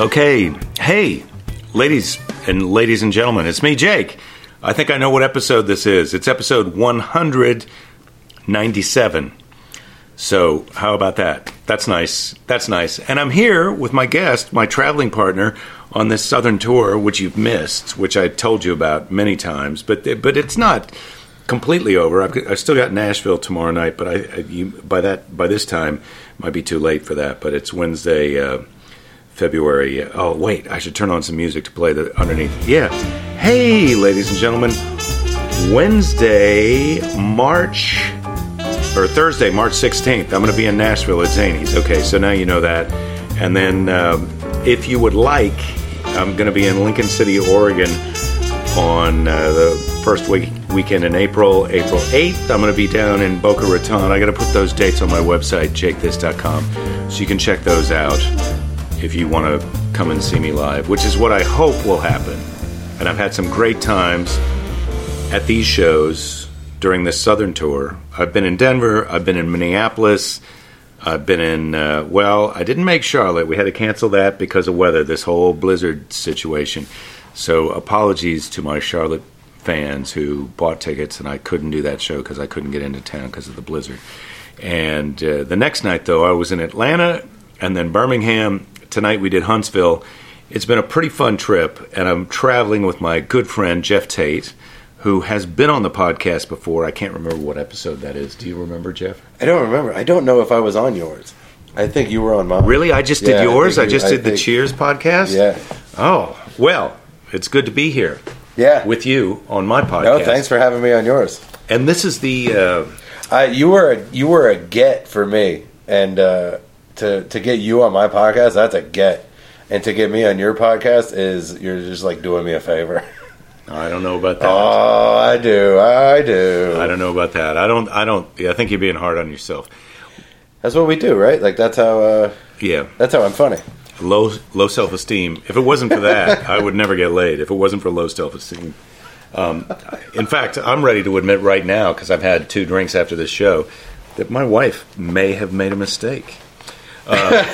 Okay, hey, ladies and ladies and gentlemen, it's me, Jake. I think I know what episode this is. It's episode 197. So, how about that? That's nice. That's nice. And I'm here with my guest, my traveling partner on this southern tour, which you've missed, which I told you about many times, but but it's not completely over. I've, I've still got Nashville tomorrow night, but I, I you, by that by this time might be too late for that. But it's Wednesday, uh, February. Oh wait, I should turn on some music to play the underneath. Yeah. Hey, ladies and gentlemen, Wednesday, March or Thursday, March 16th. I'm going to be in Nashville at Zanies. Okay, so now you know that. And then, um, if you would like, I'm going to be in Lincoln City, Oregon on uh, the first week, weekend in April, April 8th. I'm going to be down in Boca Raton. I got to put those dates on my website, jakethis.com, so you can check those out if you want to come and see me live, which is what I hope will happen. And I've had some great times at these shows during this southern tour. I've been in Denver, I've been in Minneapolis, I've been in, uh, well, I didn't make Charlotte. We had to cancel that because of weather, this whole blizzard situation. So apologies to my Charlotte fans who bought tickets and I couldn't do that show because I couldn't get into town because of the blizzard. And uh, the next night, though, I was in Atlanta and then Birmingham. Tonight we did Huntsville. It's been a pretty fun trip, and I'm traveling with my good friend Geoff Tate who has been on the podcast before. I can't remember what episode that is. Do you remember, Jeff? I don't remember. I don't know if I was on yours. I think you were on mine. Really? I just did Yeah, yours? I, you- just I did the think- Cheers podcast? Yeah. Oh, well, it's good to be here Yeah. with you on my podcast. no, thanks for having me on yours. And this is the. Uh, I, you were a, you were a get for me, and uh, to to get you on my podcast, that's a get. And to get me on your podcast is you're just like doing me a favor. I don't know about that. Oh, I do, I do. I don't know about that. I don't. I don't. I think you're being hard on yourself. That's what we do, right? Like that's how uh, Yeah, that's how I'm funny. low low self esteem. If it wasn't for that, I would never get laid. If it wasn't for low self esteem. Um, in fact, I'm ready to admit right now because I've had two drinks after this show that my wife may have made a mistake. Uh,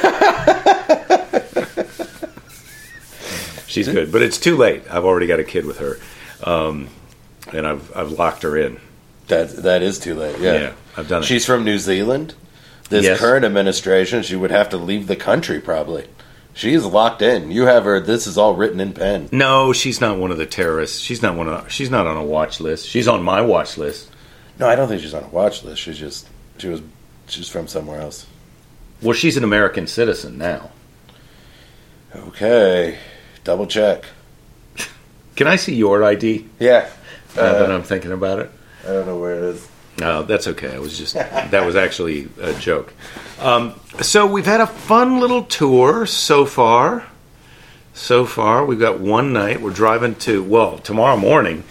she's good, but it's too late. I've already got a kid with her, um, and I've I've locked her in. That that is too late. Yeah, Yeah, I've done it. She's from New Zealand. This Yes. current administration, she would have to leave the country probably. She's locked in. You have her. This is all written in pen. No, she's not one of the terrorists. She's not one of. She's not on a watch list. She's on my watch list. No, I don't think she's on a watch list. She's just she was she's from somewhere else. Well, she's an American citizen now. Okay, double check. Can I see your ID Yeah, now that uh, I'm thinking about it? I don't know where it is. No, that's okay. I was just that was actually a joke. Um, so we've had a fun little tour so far. So far, we've got one night. We're driving to well tomorrow morning.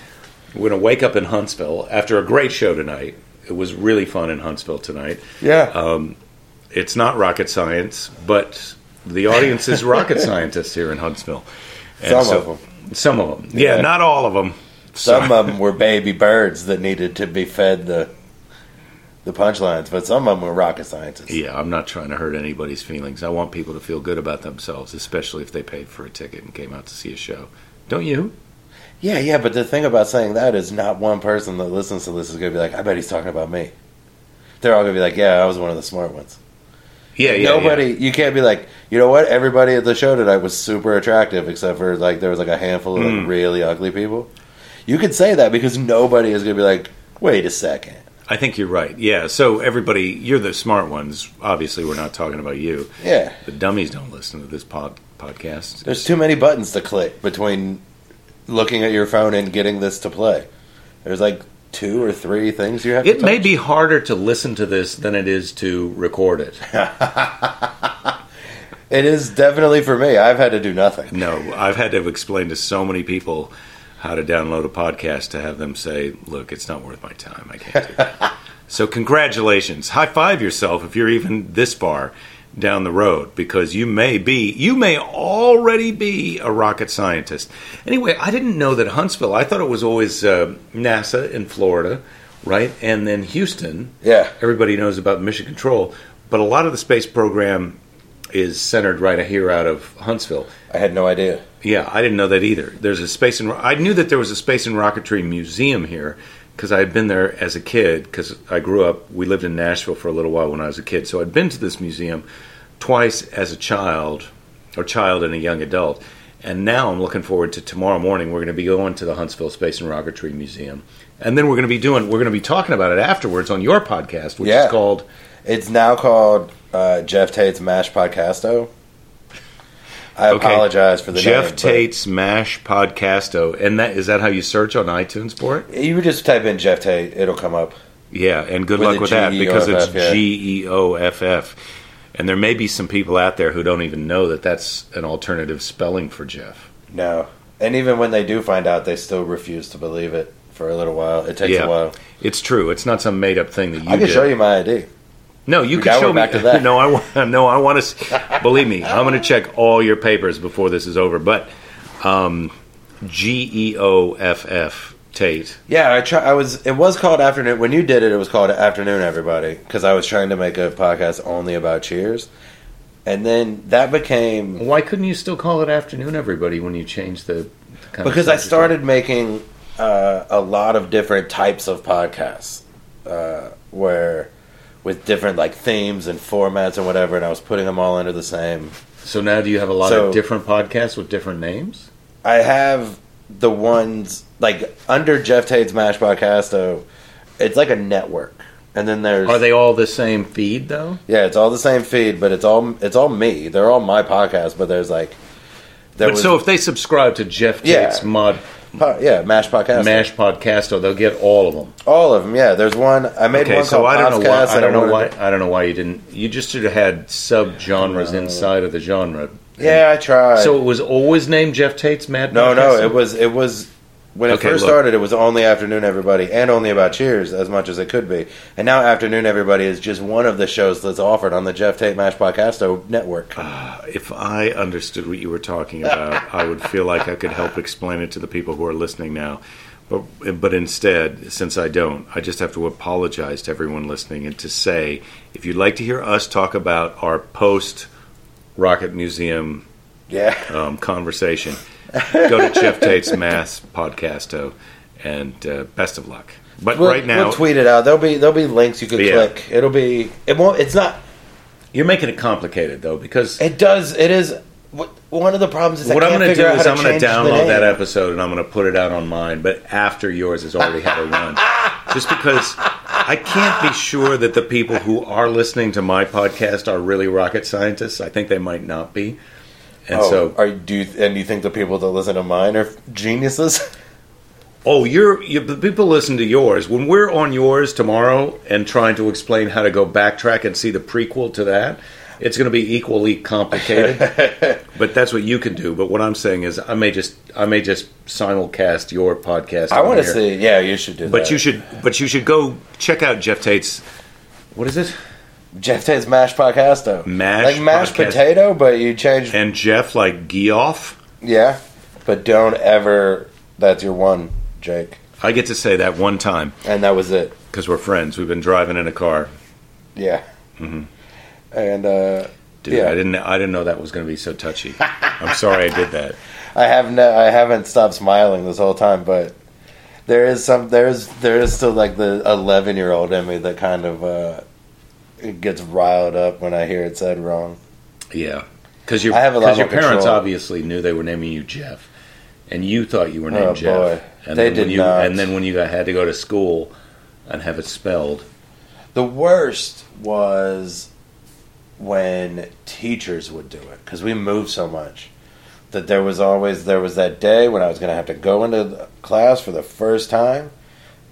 We're going to wake up in Huntsville after a great show tonight. It was really fun in Huntsville tonight. Yeah, Um, it's not rocket science, but the audience is rocket scientists here in Huntsville. And Some so- of them. Some of them. Yeah, Yeah. not all of them. some of them were baby birds that needed to be fed the the punchlines, but some of them were rocket scientists. Yeah, I'm not trying to hurt anybody's feelings. I want people to feel good about themselves, especially if they paid for a ticket and came out to see a show. Don't you? Yeah, yeah, but the thing about saying that is not one person that listens to this is going to be like, I bet he's talking about me. They're all going to be like, yeah, I was one of the smart ones. Yeah, yeah. Nobody, yeah. you can't be like, you know what? Everybody at the show tonight was super attractive, except for like there was like a handful of like, Mm. really ugly people. You could say that because nobody is going to be like, wait a second. I think you're right. Yeah. So everybody, you're the smart ones. Obviously, we're not talking about you. Yeah, The dummies don't listen to this pod, podcast. there's too many buttons to click between looking at your phone and getting this to play. There's like two or three things you have. It to may be harder to listen to this than it is to record it. It is definitely for me. I've had to do nothing. No, I've had to explain to so many people how to download a podcast to have them say, "Look, it's not worth my time. I can't do that." so, congratulations. High five yourself if you're even this far down the road because you may be you may already be a rocket scientist. Anyway, I didn't know that Huntsville. I thought it was always uh, NASA in Florida, right? And then Houston. Yeah. Everybody knows about Mission Control, but a lot of the space program is centered right here out of Huntsville. I had no idea. Yeah, I didn't know that either. There's a space and I knew that there was a space and rocketry museum here because I had been there as a kid. Because I grew up, we lived in Nashville for a little while when I was a kid, so I'd been to this museum twice as a child, or child and a young adult. And now I'm looking forward to tomorrow morning. We're going to be going to the Huntsville Space and Rocketry Museum, and then we're going to be doing. We're going to be talking about it afterwards on your podcast, which Yeah. is called. It's now called uh, Geoff Tate's Mash Podcasto. I Okay. apologize for the Jeff name, Tate's Mash Podcasto, and that is that how you search on iTunes for it? You just type in Geoff Tate, it'll come up. Yeah, and good With luck with that because it's. G E O F F. And there may be some people out there who don't even know that that's an alternative spelling for Jeff. No, and even when they do find out, they still refuse to believe it for a little while. It takes Yeah. a while. It's true. It's not some made up thing that you I can did. show you my ID. No, you can show me. back to that. no, I want. No, I want to. believe me, I'm going to check all your papers before this is over. But um, G E O F F Tate. Yeah, I try. I was. It was called afternoon. When you did it, it was called afternoon. Everybody, because I was trying to make a podcast only about Cheers, and then that became Why couldn't you still call it afternoon, everybody, when you changed the? the kind of because I subject? started making uh, a lot of different types of podcasts, uh, where with different like themes and formats and whatever, and I was putting them all under the same. So now, do you have a lot So- of different podcasts with different names? I have the ones like under Geoff Tate's Mash Podcasto. It's like a network, and then there's Are they all the same feed though? Yeah, it's all the same feed, but it's all it's all me. They're all my podcasts, but there's like there But was so if they subscribe to Jeff Yeah. Tate's Mod po- yeah, Mash Podcast. Mash Podcasto, they'll get all of them. All of them. Yeah, there's one I made Okay, one so called I don't know why. Podcast, I don't know why. I don't know why you didn't. You just should have had sub genres inside of the genre. Yeah, I tried. So it was always named Geoff Tate's Mad. no, no, it was it was when it Okay, first look. started. It was only afternoon everybody and only about Cheers as much as it could be. And now afternoon everybody is just one of the shows that's offered on the Geoff Tate Mash Podcasto network. If I understood what you were talking about, I would feel like I could help explain it to the people who are listening now. But but instead, since I don't, I just have to apologize to everyone listening and to say, if you'd like to hear us talk about our post Rocket Museum Yeah. um, conversation, go to Geoff Tate's Math Podcasto, and uh, best of luck. But We'll, right now, we'll tweet it out. There'll be there'll be links you can Yeah. click. It'll be it won't. It's not. you're making it complicated though, because It does. It is. One of the problems is what I I'm going to do is I'm going to download that episode and I'm going to put it out on mine, but after yours has already had a run. Just because I can't be sure that the people who are listening to my podcast are really rocket scientists. I think they might not be. And oh, so, are you, do you, and you think the people that listen to mine are geniuses? oh, you're you, the people listen to yours. When we're on yours tomorrow and trying to explain how to go backtrack and see the prequel to that, it's going to be equally complicated. but that's what you can do. But what I'm saying is, I may just I may just simulcast your podcast. I want to see. Yeah, you should do that. But you should, but you should go check out Geoff Tate's. What is it? Geoff Tate's mashed podcasto. Mash like mashed podcast. potato, but you change. And Jeff like Geoff. yeah, but don't ever. That's your one, Jake. I get to say that one time And that was it. because we're friends. We've been driving in a car. Yeah. And uh, Mm-hmm. Dude, Yeah. I didn't. I didn't know that was going to be so touchy. I'm sorry I did that. I have no, I haven't stopped smiling this whole time, but there is some there is there is still like the eleven year old in me that kind of uh, it gets riled up when I hear it said wrong. Yeah, because your I have a lot your parents control. obviously knew they were naming you Jeff, and you thought you were oh, named Oh, Jeff. boy. And They then did you, not. And then when you got, had to go to school and have it spelled, The worst was when teachers would do it because we moved so much that there was always there was that day when I was going to have to go into the class for the first time,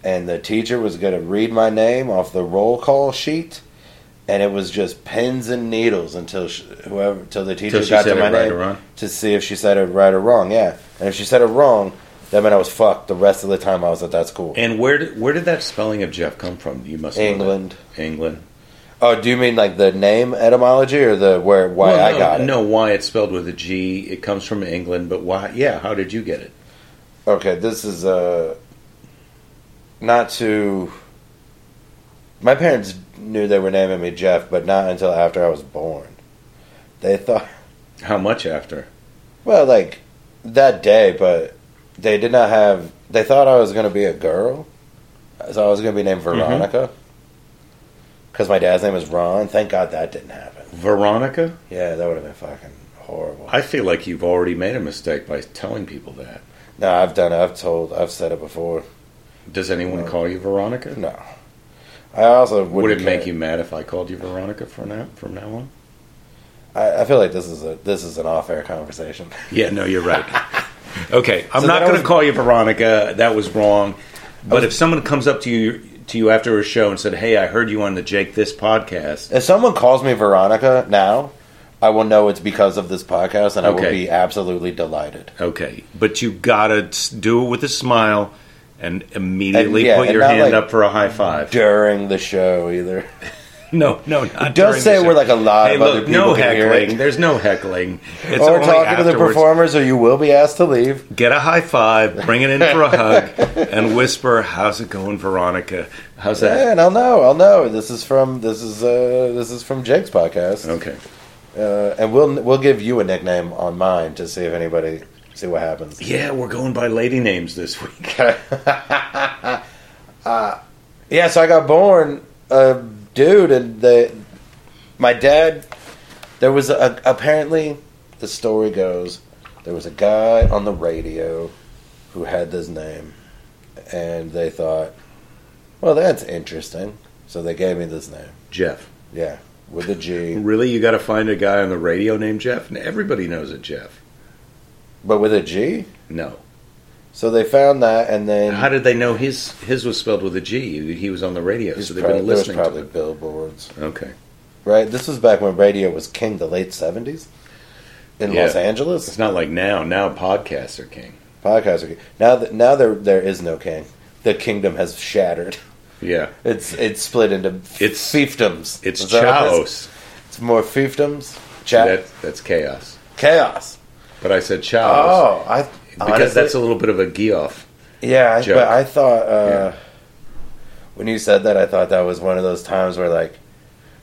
and the teacher was going to read my name off the roll call sheet, and it was just pins and needles until sh whoever until the teacher she got to it my right name or wrong. to see if she said it right or wrong. Yeah, and if she said it wrong, that meant I was fucked the rest of the time I was at that school. And where did where did that spelling of Jeff come from? You must. England. England. Oh, do you mean like the name etymology or the where why Well, I no, got it? No, why it's spelled with a G. It comes from England, but why? Yeah, how did you get it? Okay, this is uh not to my parents knew they were naming me Jeff, but not until after I was born. they thought, How much after? well, like that day, but they did not have. They thought I was going to be a girl, so I was going to be named mm-hmm. Veronica. Because my dad's name is Ron. Thank God that didn't happen. Veronica? Yeah, that would have been fucking horrible. I feel like you've already made a mistake by telling people that. no, I've done it. I've told. I've said it before. Does anyone No. call you Veronica? No. I also Would it make care. you mad if I called you Veronica from now from now on? I, I feel like this is a this is an off air conversation. Yeah, no, you're right. okay, I'm So not going to call you Veronica. That was wrong. But if someone comes up to you to you after a show and said, "Hey, I heard you on the Jake This podcast," If someone calls me Veronica now, I will know it's because of this podcast, and I will be absolutely delighted. okay, but you gotta do it with a smile and immediately And, yeah, put your hand like- up for a high five. During the show, either. No, no, not It does say where like a lot Hey, of other people no heckling. There's no heckling. It's or talking to the performers, or you will be asked to leave. Get a high five, bring it in for a hug, and whisper, "How's it going, Veronica? How's that?" Yeah, and I'll know. I'll know. This is from this is uh this is from Jake's podcast, Okay. uh, and we'll we'll give you a nickname on mine to see if anybody see what happens. Yeah, we're going by lady names this week. uh, yeah, so I got born a dude, and the my dad. There was a, apparently the story goes there was a guy on the radio who had this name, and they thought, well, that's interesting, so they gave me this name. Jeff. Yeah, with a G, Really, you got to find a guy on the radio named Jeff? And Everybody knows it, Jeff. But with a G. No. So they found that, and then How did they know his his was spelled with a G? He was on the radio, so they've been there was listening probably to it. billboards. Okay. Right, this was back when radio was king, the late seventies in Yeah. Los Angeles. It's not like now. Now podcasts are king. Podcasts are king. now. That now there there is no king. The kingdom has shattered. Yeah. It's it's split into It's- fiefdoms. It's Is that what it is? chaos. It's more fiefdoms. That, that's chaos. chaos. But I said chaos Oh, I because honestly- that's a little bit of a geoff. yeah. I, joke. but I thought uh, Yeah. when you said that, I thought that was one of those times where like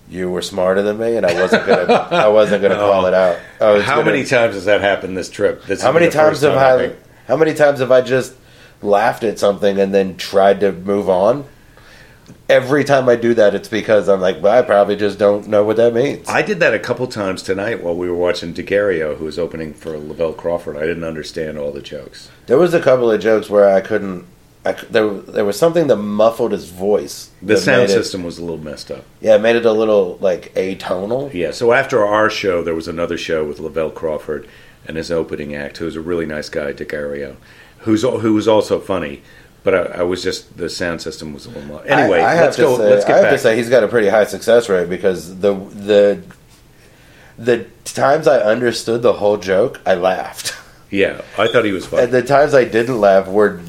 you were smarter than me, and I wasn't gonna I wasn't gonna call it out. How gonna- many times has that happened this trip? This How many times have time, I? How many times have I just laughed at something and then tried to move on? Every time I do that, it's because I'm like, well, I probably just don't know what that means. I did that a couple times tonight while we were watching DiCario, who was opening for Lavelle Crawford. I didn't understand all the jokes. There was a couple of jokes where I couldn't. I, there, there was something that muffled his voice. The sound made it- system was a little messed up. yeah, it made it a little like atonal. Yeah, so after our show, there was another show with Lavelle Crawford and his opening act, who's a really nice guy, DiCario, who's who was also funny. But I, I was just the sound system was a little. Mu- anyway, I, I let's go. Say, let's get I have back. to say he's got a pretty high success rate because the the the times I understood the whole joke, I laughed. yeah, I thought he was funny. And the times I didn't laugh were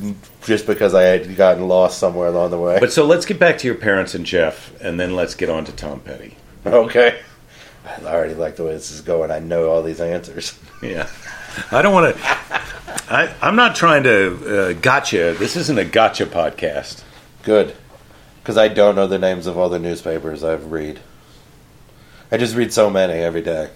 just because I had gotten lost somewhere along the way. But so let's get back to your parents and Jeff, and then let's get on to Tom Petty. okay. I already like the way this is going. I know all these answers. Yeah, I don't want to. I, I'm not trying to uh, gotcha. This isn't a gotcha podcast. Good. Because I don't know the names of all the newspapers I've read. I just read so many every day.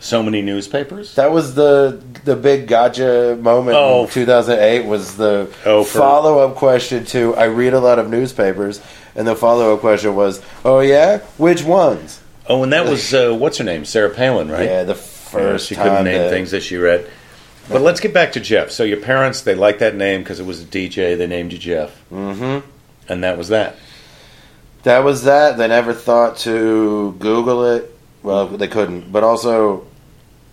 So many newspapers. That was the the big gotcha moment Oh. in 2008 was the Oh, for- follow-up question to I read a lot of newspapers and the follow-up question was, "Oh yeah, which ones?" Oh, and that was uh, what's her name, Sarah Palin, right? Yeah, the Yeah, first she couldn't name that- things that she read. But let's get back to Jeff. So your parents, they liked that name because it was a DJ. They named you Jeff, Mhm. and that was that. That was that. They never thought to Google it. Well, they couldn't. But also,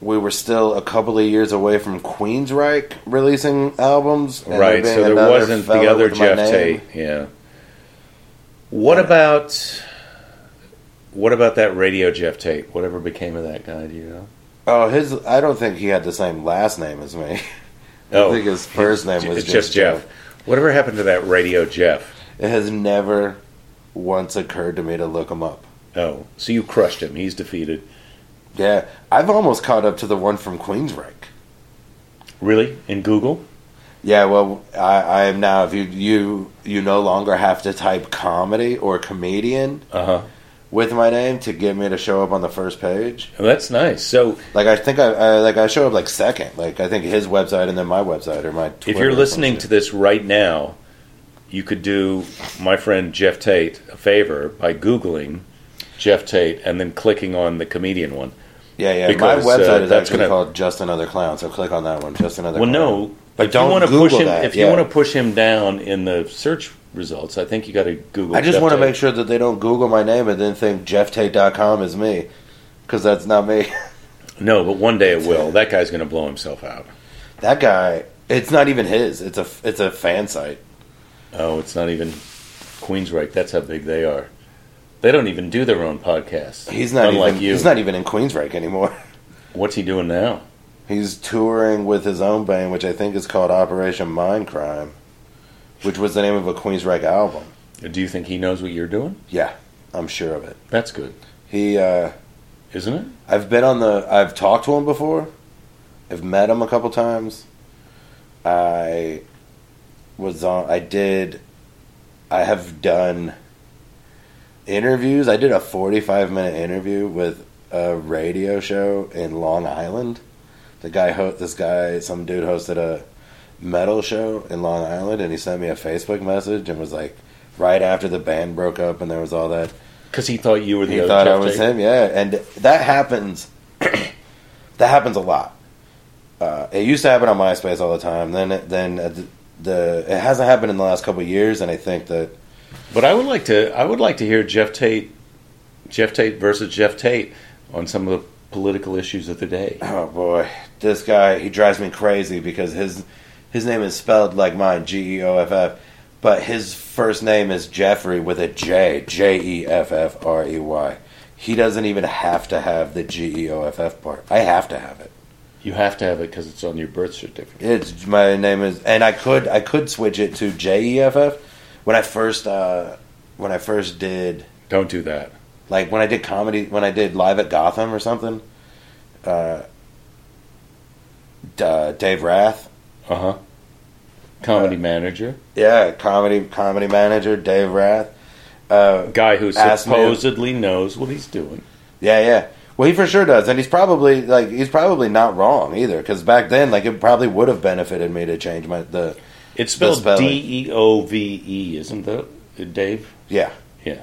we were still a couple of years away from Queensryche releasing albums. and right. being So there wasn't the other Jeff. Tate. Yeah. What about what about that radio Jeff Tate? Whatever became of that guy? Do you know? Oh, his. I don't think he had the same last name as me. Oh, I think his first name was it's just, just Jeff. Whatever happened to that radio Jeff? It has never once occurred to me to look him up. Oh, so you crushed him. He's defeated. Yeah, I've almost caught up to the one from Queensryche. Really? In Google? Yeah, well, I, I am now. If you you you no longer have to type comedy or comedian, Uh huh. With my name to get me to show up on the first page. Oh, that's nice. So Like I think I, I like I show up like second. Like I think his website and then my website or my. if you're listening to this right now, you could do my friend Geoff Tate a favor by Googling Geoff Tate and then clicking on the comedian one. yeah, yeah, because, my website uh, is that's actually gonna- called Just Another Clown. So click on that one. Just another. Well, clown. no, But if don't you want to push him, that, if you want to push him down in the search results, I think you got to Google. I just Jeff want to Tate. make sure that they don't Google my name and then think GeoffTate.com is me, because that's not me. No, but one day it will. That guy's going to blow himself out. that guy, it's not even his. It's a it's a fan site. Oh, it's not even Queensryche. That's how big they are. They don't even do their own podcasts. He's not Unlike even you. he's not even in Queensryche anymore. What's he doing now? He's touring with his own band, which I think is called Operation Mindcrime, which was the name of a Queensryche album. Do you think he knows what you're doing? Yeah, I'm sure of it. That's good, He, uh, isn't it? I've been on the, I've talked to him before. I've met him a couple times. I was on, I did, I have done interviews. I did a 45 minute interview with a radio show in Long Island. The guy, ho- this guy, some dude hosted a metal show in Long Island, and he sent me a Facebook message and was like, right after the band broke up and there was all that Because he thought you were the he thought I was him, yeah, and that happens. that happens a lot. Uh, it used to happen on MySpace all the time. Then, it, then the, the it hasn't happened in the last couple of years, and I think that But I would like to. I would like to hear Geoff Tate, Geoff Tate versus Geoff Tate on some of the political issues of the day. oh boy, this guy he drives me crazy because his his name is spelled like mine, G E O F F, but his first name is Jeffrey with a J, J E F F R E Y. He doesn't even have to have the G E O F F part. I have to have it. You have to have it because it's on your birth certificate. It's my name is, and I could I could switch it to J E F F. When I first uh, when I first did Don't do that. like when I did comedy when I did live at Gotham or something. Uh, uh, Dave Rath, Uh huh. Comedy manager, yeah, comedy comedy manager Dave Rath. Uh, guy who me- supposedly knows what he's doing. yeah, yeah. Well, he for sure does, and he's probably like he's probably not wrong either. Because back then, like it probably would have benefited me to change my the It's spelled. D E O V E, isn't it, Dave? yeah Yeah.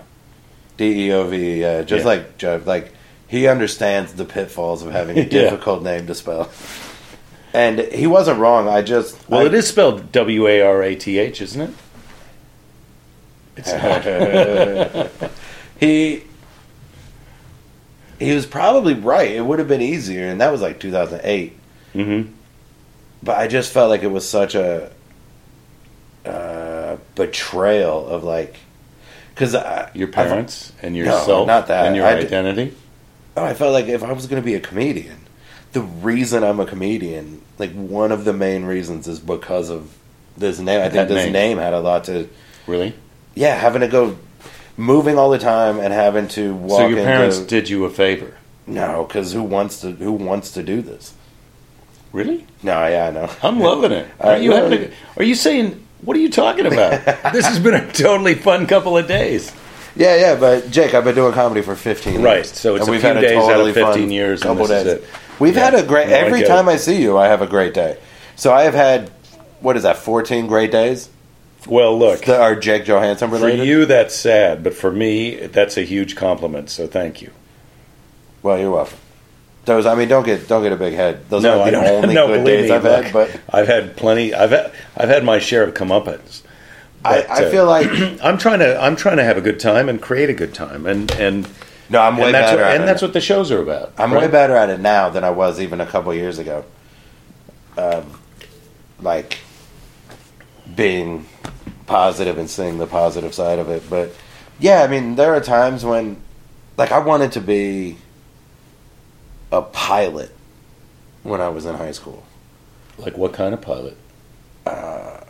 D E O V E. Yeah, just Yeah. like Joe, like he understands the pitfalls of having a Yeah. difficult name to spell. And he wasn't wrong. I just Well, I, it is spelled W A R A T H, isn't it? It's not. he he was probably right. It would have been easier, and that was like 2008. hmm But I just felt like it was such a uh, betrayal of like because I, Your I- parents and No, yourself not that. and your I identity. Oh, I felt like if I was going to be a comedian, the reason I'm a comedian, like one of the main reasons, is because of this name. I think That this name. name. had a lot to, Really? yeah, having to go, moving all the time and having to walk. So your parents into, did you a favor? no, because who wants to? Who wants to do this? Really? No, yeah, I know. I'm loving it. Are right, you well- having? A, are you saying? What are you talking about? this has been a totally fun couple of days. Yeah, yeah, but Jake, I've been doing comedy for 15 years. Right, so it's And a we've few had a days out of totally 15 years, and this is it. We've Yeah. had a great. Every time. I see you, I have a great day. So I have had what is that? 14 great days Well, look, that are Jake Johansson for you that's sad, but for me that's a huge compliment. So thank you. Well, you're welcome. Those, I mean, don't get don't get a big head. Those no, are I the don't. only no, good believe days me, I've look, had. But I've had plenty. I've had, I've had my share of comeuppance. I, I uh, feel like I'm trying to I'm trying to have a good time and create a good time, and and no, I'm way and that's better. what, at and it. that's what the shows are about. I'm right? way better at it now than I was even a couple years ago. Um, like being positive and seeing the positive side of it. But yeah, I mean, there are times when, like, I wanted to be a pilot when I was in high school. Like what kind of pilot? Uh,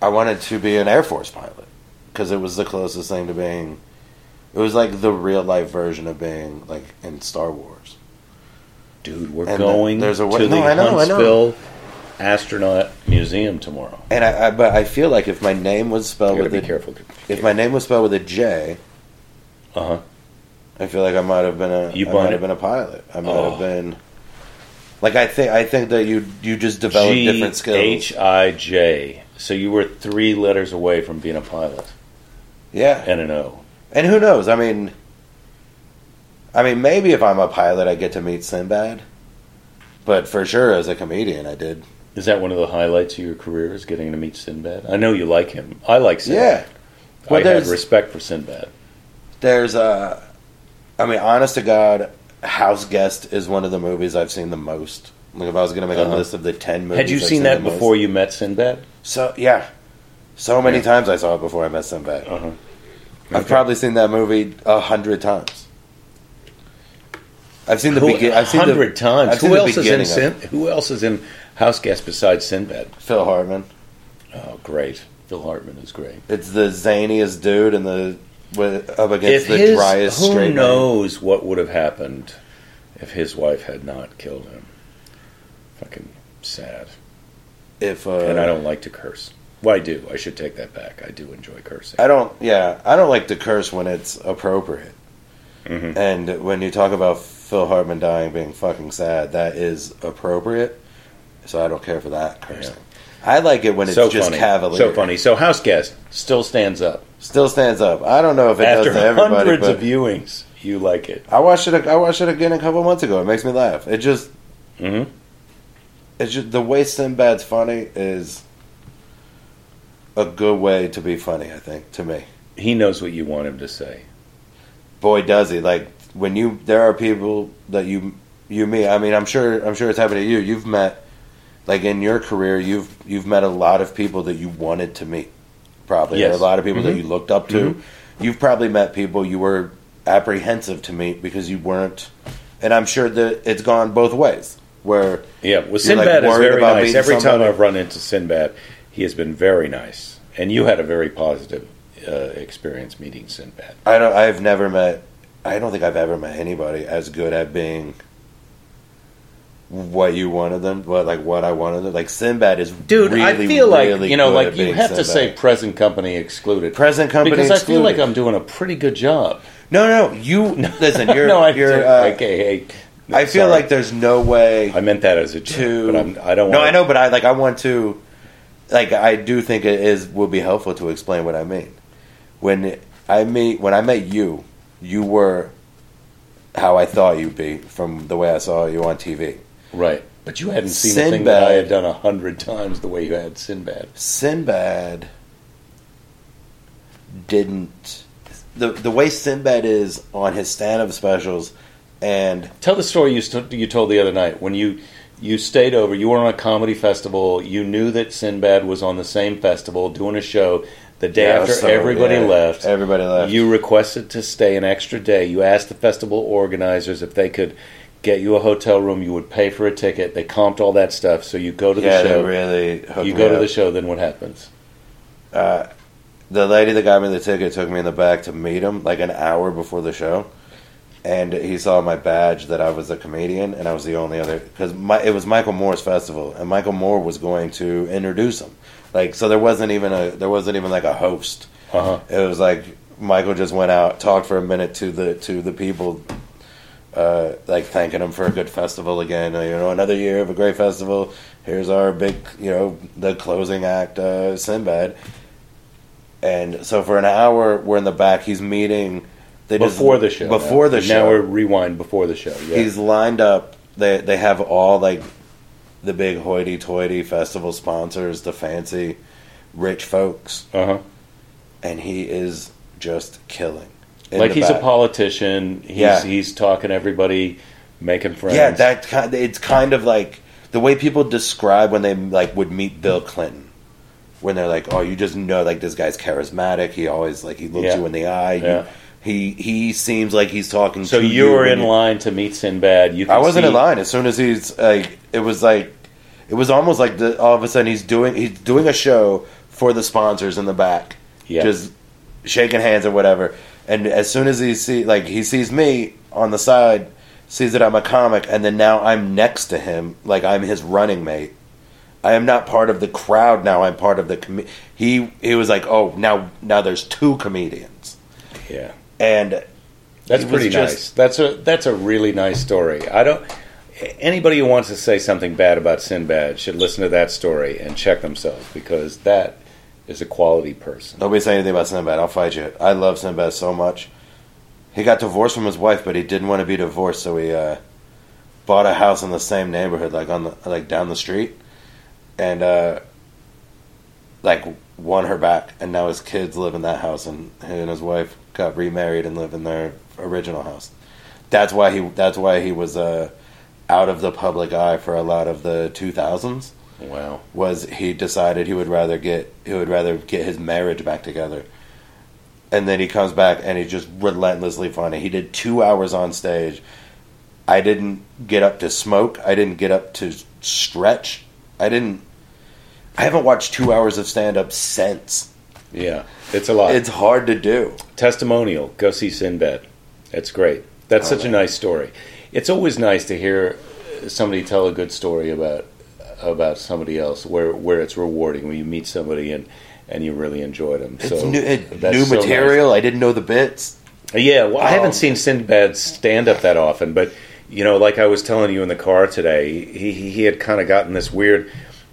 I wanted to be an Air Force pilot because it was the closest thing to being. It was like the real life version of being like in Star Wars. Dude, we're And going there's a way- to the I know, I know. Huntsville Astronaut Museum tomorrow. And I, I, but I feel like if my name was spelled gotta with be a careful. if my name was spelled with a J, Uh huh. I feel like I might have been a You I bought might it? have been a pilot. I might Oh. have been like I think I think that you you just develop different skills. H I J. So you were three letters away from being a pilot yeah, and an O. and who knows? I mean, I mean, maybe if I'm a pilot, I get to meet Sinbad. But for sure, as a comedian, I did. Is that one of the highlights of your career? Is getting to meet Sinbad? I know you like him. I like Sinbad. Yeah. Well, I there's- respect for Sinbad. There's a, I mean, honest to God, House Guest is one of the movies I've seen the most. Like if I was going to make Uh-huh. a list of the ten movies, Had you I've seen that the most- before you met Sinbad? So yeah, so many Yeah. times I saw it before I met Sinbad. Uh huh. I've probably seen that movie a hundred times. I've seen the Who, begin. I've seen hundred times. I've Who else is in beginning Sin? Who else is in House Guest besides Sinbad? Phil Hartman. Oh, great! Phil Hartman is great. It's the zaniest dude and the with, up against if the his, driest who straight man. knows what would have happened if his wife had not killed him? Fucking sad. If uh, and I don't like to curse. Well, I do. I should take that back. I do enjoy cursing. I don't. Yeah, I don't like to curse when it's appropriate. Mhm. And when you talk about Phil Hartman dying being fucking sad, that is appropriate. So I don't care for that cursing. I like it when it's so just funny. cavalier. So funny. So House Guest still stands up Still stands up. I don't know if it after does to everybody, hundreds of viewings. You like it? I watched it. I watched it again a couple months ago. It makes me laugh. It just, hmm it's just the way Sinbad's funny is a good way to be funny. I think to me. He knows what you want him to say. boy does he like when you there are people that you you meet i mean i'm sure i'm sure it's happened to you you've met like in your career you've you've met a lot of people that you wanted to meet probably Yes. a lot of people that Mhm. you looked up to Mhm. you've probably met people you were apprehensive to meet because you weren't and i'm sure that it's gone both ways where Yeah, well, You're, like, Sinbad is very nice. Every time? I've run into Sinbad, he has been very nice, and you had a very positive uh, experience meeting Sinbad. i don't i've never met i don't think i've ever met anybody as good at being what you wanted them, what like what I wanted them. Like Sinbad is Dude, really, I feel like really you know, like you being have to say present company excluded, present company because I feel like. I'm doing a pretty good job. no, no, you listen. You're, no, I you're. Uh, okay. Hey, I feel sorry. like there's no way I meant that as a joke, to. but I'm, I don't. No, wanna, I know, but I like. I want to. Like, I do think it is will be helpful to explain what I mean. When I meet, when I met you, you were how I thought you'd be from the way I saw you on TV. Right, but you hadn't seen the thing that I Sinbad- had done a hundred times the way you had Sinbad. Sinbad didn't the the way Sinbad is on his stand-up specials and Tell the story you st- you told the other night when you you stayed over. You were on a comedy festival. You knew that Sinbad was on the same festival doing a show. The day Yeah, after so, everybody yeah, left, everybody left. You requested to stay an extra day. You asked the festival organizers if they could get you a hotel room. You would pay for a ticket. They comped all that stuff. So you go to the yeah, show. really hooked you go to up. the show. Then what happens? Uh, the lady that got me the ticket took me in the back to meet him like an hour before the show, and he saw my badge that I was a comedian and I was the only other because it was Michael Moore's festival and Michael Moore was going to introduce him. Like so, there wasn't even a there wasn't even like a host. Uh huh. It was like Michael just went out, talked for a minute to the to the people, uh, like thanking them for a good festival again. Uh, you know, another year of a great festival. Here's our big, you know, the closing act, uh, Sinbad. And so for an hour, we're in the back. He's meeting. They just- Before the show. Before now. the show. Now we're rewind before the show. Yeah. He's lined up. They they have all like the big hoity-toity festival sponsors, the fancy rich folks, uh huh. and he is just killing. Like he's back. a politician. He's Yeah. he's talking to everybody, making friends. Yeah, that kind. It's kind of like the way people describe when they like would meet Bill Clinton, when they're like, "Oh, you just know like this guy's charismatic. He always like he looks Yeah. you in the eye. Yeah. He he seems like he's talking." So to you were in line to meet Sinbad. You I wasn't see- in line. As soon as he's like, it was like, it was almost like the, all of a sudden he's doing he's doing a show for the sponsors in the back, Yeah. just shaking hands or whatever. And as soon as he see like he sees me on the side, sees that I'm a comic, and then now I'm next to him, like I'm his running mate. I am not part of the crowd now. I'm part of the com- he. He was like, oh, now now there's two comedians Yeah. And That's pretty just- nice. That's a that's a really nice story. I don't. Anybody who wants to say something bad about Sinbad should listen to that story and check themselves because that is a quality person. Nobody say anything about Sinbad. I'll fight you. I love Sinbad so much. He got divorced from his wife, but he didn't want to be divorced, so he uh, bought a house in the same neighborhood, like on the like down the street, and uh, like won her back. And now his kids live in that house, and he and his wife got remarried and live in their original house. That's why he. That's why he was uh, out of the public eye for a lot of the two thousands Wow. was he decided he would rather get he would rather get his marriage back together. And then he comes back and he's just relentlessly funny. He did two hours on stage. I didn't get up to smoke. I didn't get up to stretch. I didn't. I haven't watched two hours of stand up since. Yeah, it's a lot. It's hard to do. testimonial. Go see Sinbad. It's great. That's Oh, such a nice story. It's always nice to hear somebody tell a good story about about somebody else, where where it's rewarding when you meet somebody and and you really enjoy them. It's so new, it, new so nice. material. I didn't know the bits. Yeah, well, I Um, haven't seen Sinbad stand up that often, but you know, like I was telling you in the car today, he he, he had kind of gotten this weird.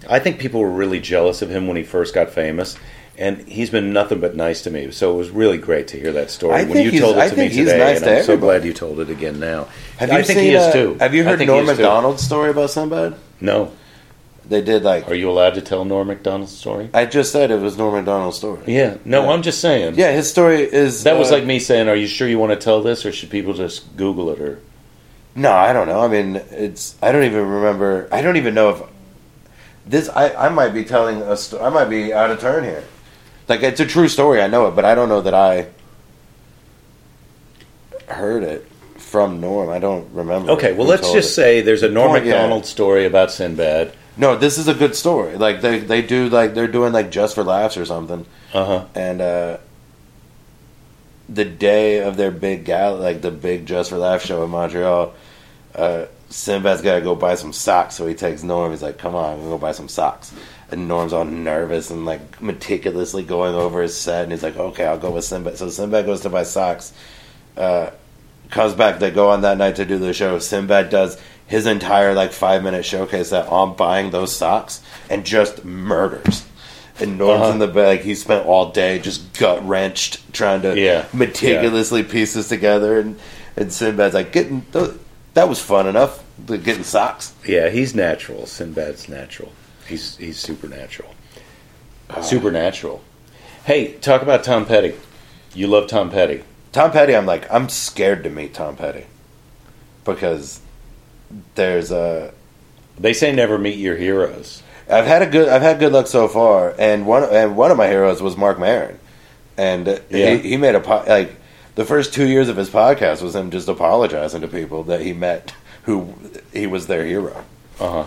I think people were really jealous of him when he first got famous, and he's been nothing but nice to me. So it was really great to hear that story I when you told it I to me he's today, nice and to I'm so glad you told it again now. Have you I think he is uh, too. Have you heard he Norm is too. Macdonald's story about Sinbad? No, They did like are you allowed to tell Norm Macdonald's story? I just said it was Norm Macdonald's story. Yeah, no, Yeah. I'm just saying. Yeah, his story is That was uh, like me saying, "Are you sure you want to tell this, or should people just Google it?" Or No, I don't know. I mean, it's. I don't even remember. I don't even know if this. I, I might be telling a. Sto- I might be out of turn here. Like it's a true story. I know it, but I don't know that I heard it from Norm. I don't remember. okay, well, let's just it. say there's a Norm Point, yeah. Story about Sinbad. no. This is a good story. Like they they do like they're doing like just for laughs or something. Uh huh. and uh, the day of their big gal, like the big Just for laughs show in Montreal, uh, Sinbad's got to go buy some socks. So he takes Norm. He's like, "Come on, we'll go buy some socks." And Norm's all nervous and like meticulously going over his set, and he's like, "Okay, I'll go with Sinbad." So Sinbad goes to buy socks. Uh, comes back. They go on that night to do the show. Sinbad does his entire like five minute showcase that on buying those socks and just murders. And Norm's Uh-huh. in the back. Like, he spent all day just gut wrenched trying to Yeah. meticulously piece this together. And and Sinbad's like getting th- that was fun enough. The getting socks. Yeah, he's natural. Sinbad's natural. He's he's supernatural. Supernatural. Hey, talk about Tom Petty. You love Tom Petty. Tom Petty. I'm like I'm scared to meet Tom Petty because there's a They say never meet your heroes. I've had a good I've had good luck so far, and one and one of my heroes was Marc Maron, and uh, Yeah. he, he made a po- like the first two years of his podcast was him just apologizing to people that he met who he was their hero, Uh huh.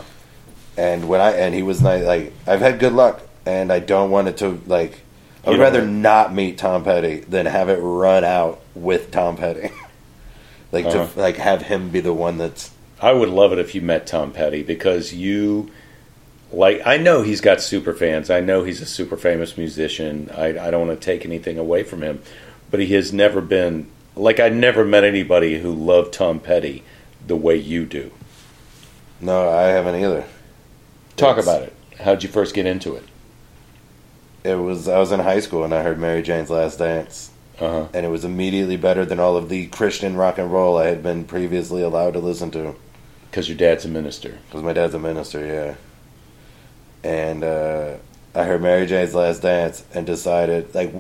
And when I and he was like, like I've had good luck, and I don't want it to like I would rather not meet Tom Petty than have it run out with Tom Petty, like Uh-huh. to like have him be the one that's I would love it if you met Tom Petty because you like I know he's got super fans. I know he's a super famous musician. I, I don't want to take anything away from him, but he has never been like I never met anybody who loved Tom Petty the way you do. no I haven't either. Talk It's- about it. How'd you first get into it? It was I was in high school and I heard Mary Jane's Last Dance. Uh huh. and it was immediately better than all of the Christian rock and roll I had been previously allowed to listen to Because your dad's a minister. because my dad's a minister, yeah. And uh, I heard Mary Jane's Last Dance and decided like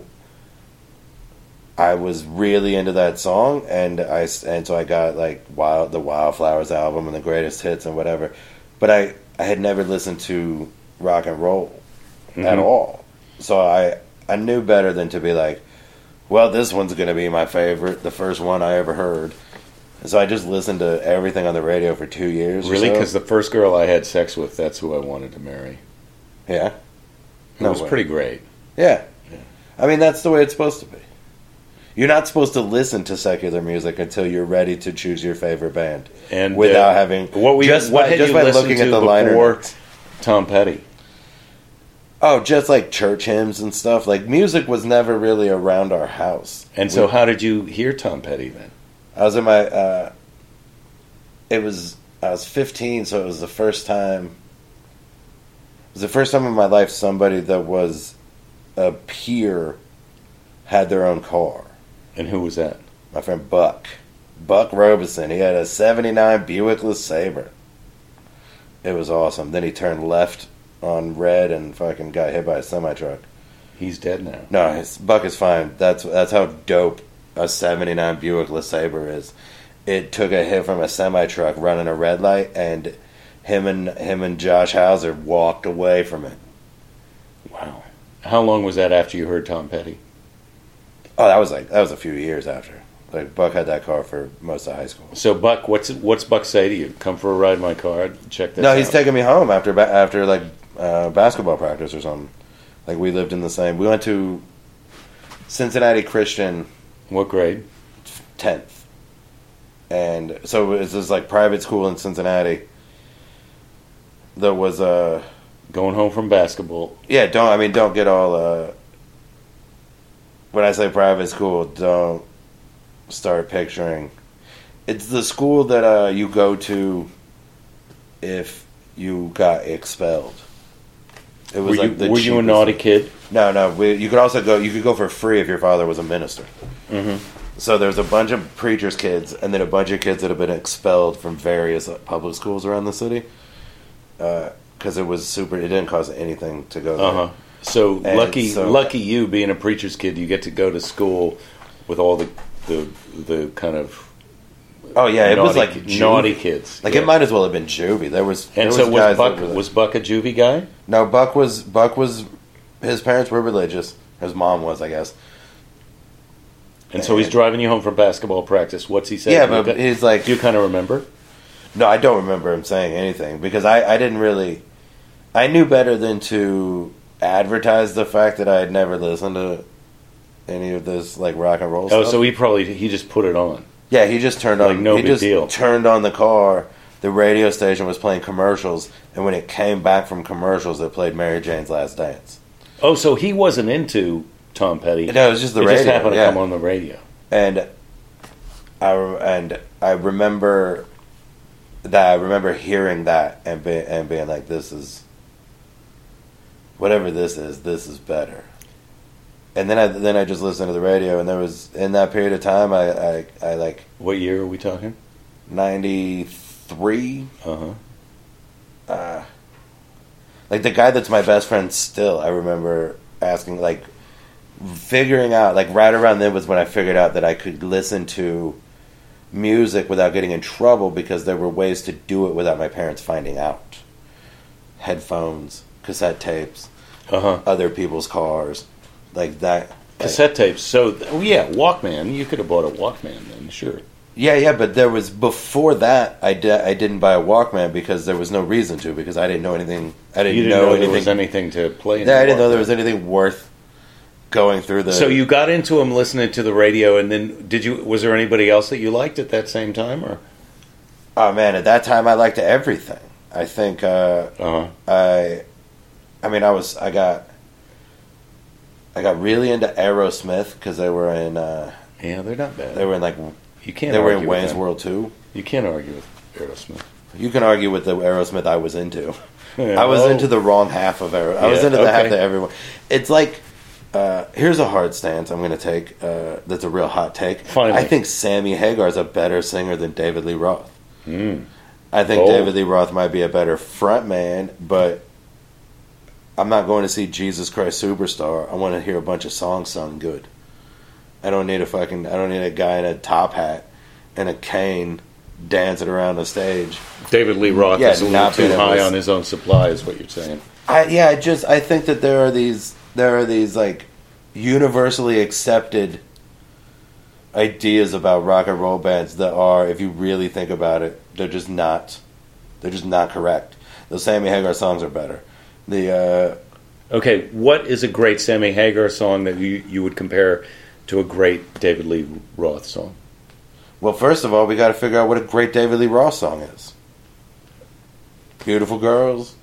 I was really into that song, and I and so I got like Wild the Wildflowers album and the greatest hits and whatever, but I I had never listened to rock and roll at Mhm. all, so I I knew better than to be like, well, this one's gonna be my favorite, the first one I ever heard. So I just listened to everything on the radio for two years. Really? so. Because the first girl I had sex with, that's who I wanted to marry. yeah, It No was way. pretty great. yeah, Yeah. I mean that's the way it's supposed to be. You're not supposed to listen to secular music until you're ready to choose your favorite band And without uh, having what we just what by, just you by looking at the liner. Tom Petty? Oh, just like church hymns and stuff. Like music was never really around our house. And so, We- how did you hear Tom Petty then? I was in my. Uh, it was I was 15, so it was the first time. It was the first time in my life somebody that was a peer had their own car. And who was that? My friend Buck, Buck Robeson. He had a '79 Buick LeSabre. It was awesome. Then he turned left on red and fucking got hit by a semi truck. He's dead now. No, his Buck is fine. That's that's how dope a '79 Buick LeSabre is. It took a hit from a semi truck running a red light, and him and him and Josh Hauser walked away from it. Wow. How long was that after you heard Tom Petty? Oh, that was like that was a few years after. Like Buck had that car for most of high school. So Buck, what's what's Buck say to you? Come for a ride in my car. Check this. No, out. he's taking me home after ba- after like uh, basketball practice or something. Like we lived in the same. We went to Cincinnati Christian What grade? tenth, and so it was this like private school in Cincinnati. That was uh Going home from basketball. yeah don't I mean don't get all uh when I say private school don't start picturing it's the school that uh you go to if you got expelled. It Were you, like the were you a naughty kid? No, no. We, you could also go. You could go for free if your father was a minister. Mm-hmm. So there's a bunch of preachers' kids, and then a bunch of kids that have been expelled from various uh, public schools around the city. Because it was super. It didn't cost anything to go there. So And lucky, so- lucky you being a preacher's kid, you get to go to school with all the the the kind of Oh yeah, it was like juvie. naughty kids. Like Yeah. it might as well have been juvie. There was there And so was guys Buck was Buck a juvie guy? no Buck was Buck was his parents were religious. His mom was, I guess. And so he's driving you home from basketball practice. What's he saying? Yeah, but he's like do you kind of remember? No, I don't remember him saying anything because I, I didn't really. I knew better than to advertise the fact that I had never listened to any of this like rock and roll Oh, stuff. so he probably he just put it on. yeah, he just turned Like, on. no he big just deal. turned on the car. The radio station was playing commercials, and when it came back from commercials, it played Mary Jane's Last Dance. Oh, so he wasn't into Tom Petty. No, it was just the it radio. just happened yeah. to come on the radio. and I and I remember that I remember hearing that and be, and being like, "This is whatever this is. This is better." And then I then I just listened to the radio, and there was in that period of time, I I, I like What year are we talking? ninety three. Uh huh. Uh, like the guy that's my best friend still, I remember asking like figuring out like right around then was when I figured out that I could listen to music without getting in trouble because there were ways to do it without my parents finding out. Headphones, cassette tapes, Uh huh. other people's cars, like that. like- Cassette tapes. So, oh yeah, Walkman. You could have bought a Walkman then, sure. yeah, yeah, but there was before that. I di- I didn't buy a Walkman because there was no reason to because I didn't know anything. I didn't, You didn't know, know, anything. there was anything to play. yeah, I didn't know there was anything worth going through the. So you got into him listening to the radio, and then did you? Was there anybody else that you liked at that same time, or? Oh man, at that time I liked everything. I think uh, Uh huh. I, I mean, I was I got, I got really into Aerosmith because they were in uh, Yeah, they're not bad. they were in like you can't. they were in Wayne's. World too. You can't argue with Aerosmith. You can argue with the Aerosmith I was into. Yeah, I was well, into the wrong half of Aerosmith. I was Yeah, into the half that everyone. It's like. Uh, here's a hard stance I'm going to take. Uh, that's a real hot take. Finally. I think Sammy Hagar is a better singer than David Lee Roth. Mm. I think Oh. David Lee Roth might be a better frontman, but I'm not going to see Jesus Christ Superstar. I want to hear a bunch of songs sung good. I don't need a fucking. I don't need a guy in a top hat and a cane dancing around the stage. David Lee Roth Yeah, is a little not too high on his own supply, is what you're saying. I yeah, I just I think that there are these there are these like universally accepted ideas about rock and roll bands that are, if you really think about it, they're just not they're just not correct. The Sammy Hagar songs are better. The uh, Okay, what is a great Sammy Hagar song that you, you would compare to a great David Lee Roth song? well, first of all, we got to figure out what a great David Lee Roth song is. Beautiful girls.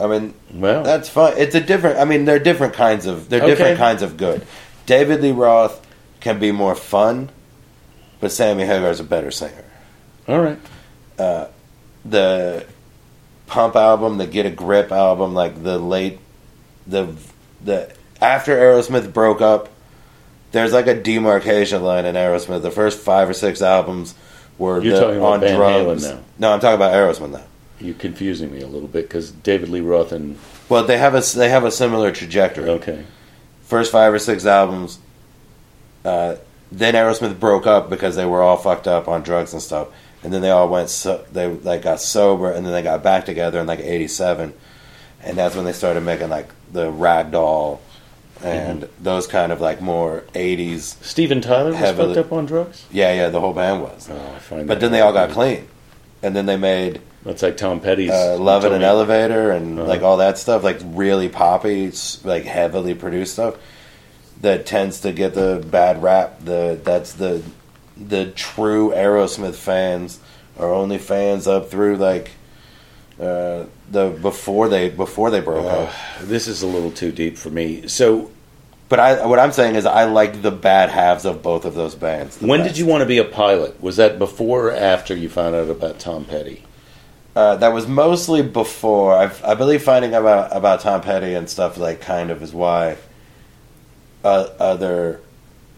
I mean, Well, That's fun. It's a different. I mean, they're different kinds of. They're Okay. different kinds of good. David Lee Roth can be more fun but Sammy Hagar is a better singer. All right. the Pump album, the Get a Grip album, like the late the the after Aerosmith broke up, there's like a demarcation line in Aerosmith. The first five or six albums were You're the, talking about on Van drums. Halen now. No, I'm talking about Aerosmith now. You're confusing me a little bit because David Lee Roth and Well, they have a they have a similar trajectory. okay, First five or six albums. Uh, then Aerosmith broke up because they were all fucked up on drugs and stuff, and then they all went so they like got sober, and then they got back together in like '87, and that's when they started making like the Ragdoll and Mm-hmm. those kind of like more '80s. Steven Tyler was Heavily- fucked up on drugs. Yeah, yeah, the whole band was, Oh, I find but then they all got clean, and then they made That's like Tom Petty's uh, "Love in told an me- Elevator" and Uh-huh. like all that stuff, like really poppy, like heavily produced stuff that tends to get the bad rap. The that's the the true Aerosmith fans are only fans up through like uh, the before they before they broke Uh, up. this is a little too deep for me. So, But I what I'm saying is I like the bad halves of both of those bands. when best. did you want to be a pilot? Was that before or after you found out about Tom Petty? Uh, that was mostly before. I've, I believe finding about about Tom Petty and stuff like kind of is why uh, other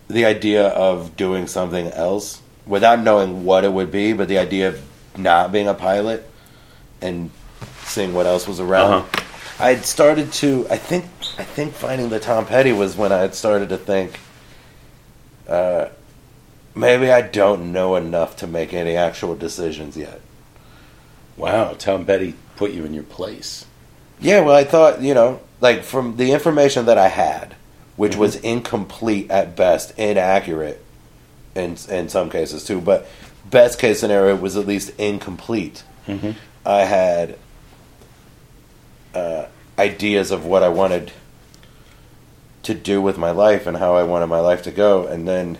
the idea of doing something else without knowing what it would be, but the idea of not being a pilot and seeing what else was around. Uh-huh. I had started to. I think. I think finding the Tom Petty was when I had started to think. Uh, maybe I don't know enough to make any actual decisions yet. Wow, Tom Petty put you in your place. Yeah, well, I thought, you know, like from the information that I had, which was incomplete at best, inaccurate in in some cases too, but best case scenario was at least incomplete. Mhm. I had uh, ideas of what I wanted to do with my life and how I wanted my life to go, and then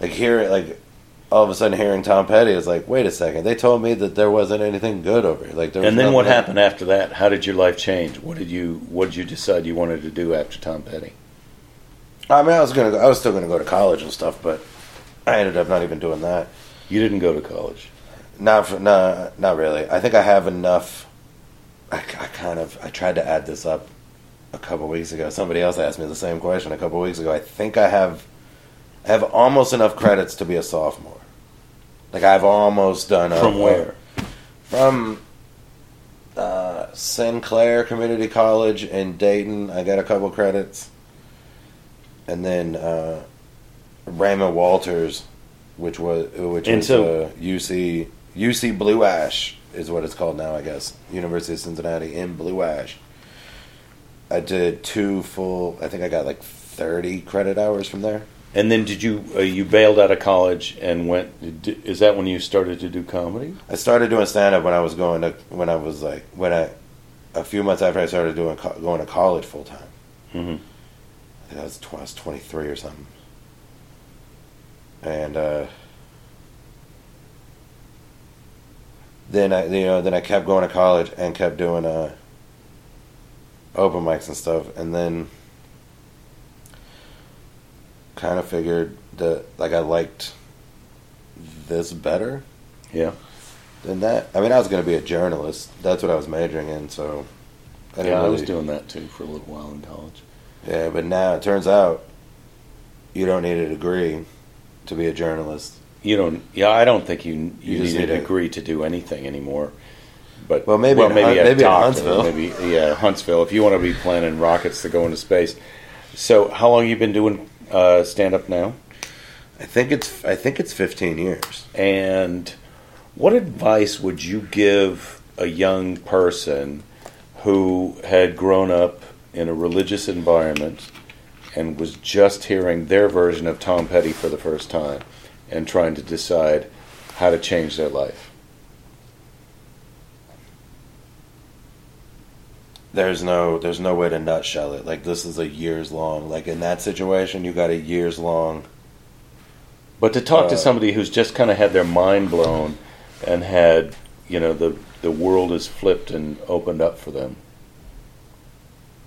like here, like all of a sudden hearing Tom Petty is like, wait a second, they told me that there wasn't anything good over here. Like, there was And then what nothing- happened after that? How did your life change? What did you What did you decide you wanted to do after Tom Petty? I mean, I was gonna, go, I was still gonna go to college and stuff, but I ended up not even doing that. You didn't go to college. Not, for, not really. I think I have enough. I, I kind of, I tried to add this up a couple weeks ago. Somebody else asked me the same question a couple weeks ago. I think I have, I have almost enough credits to be a sophomore. Like I've almost done. a- From where? From uh, Sinclair Community College in Dayton. I got a couple credits, and then uh, Raymond Walters, which was which And was so- uh, UC UC Blue Ash is what it's called now. I guess University of Cincinnati in Blue Ash. I did two full. I think I got like thirty credit hours from there. And then did you uh, you bailed out of college and went? Is that when you started to do comedy? I started doing stand up when I was going to when I was like when I a few months after I started doing going to college full time. Mhm. I think I was, tw- I was 23 or something. And uh, then I you know then I kept going to college and kept doing uh, open mics and stuff and then kind of figured that like I liked this better Yeah. than that. I mean, I was going to be a journalist. That's what I was majoring in. So, I Yeah, I was doing that too for a little while in college. Yeah, but now it turns out you don't need a degree to be a journalist. You don't. Yeah, I don't think you you, just need a need a- degree to do anything anymore. But Well, maybe a maybe in doctor, Huntsville. Maybe yeah, Huntsville. If you want to be planning rockets to go into space. So, how long you been doing uh, stand up now? I think it's I think it's 15 years. And what advice would you give a young person who had grown up in a religious environment and was just hearing their version of Tom Petty for the first time and trying to decide how to change their life? There's no there's no way to nutshell it. Like this is a years long. Like in that situation, you got a years long. But to talk to Uh, somebody who's just kind of had their mind blown and had, you know, the the world is flipped and opened up for them.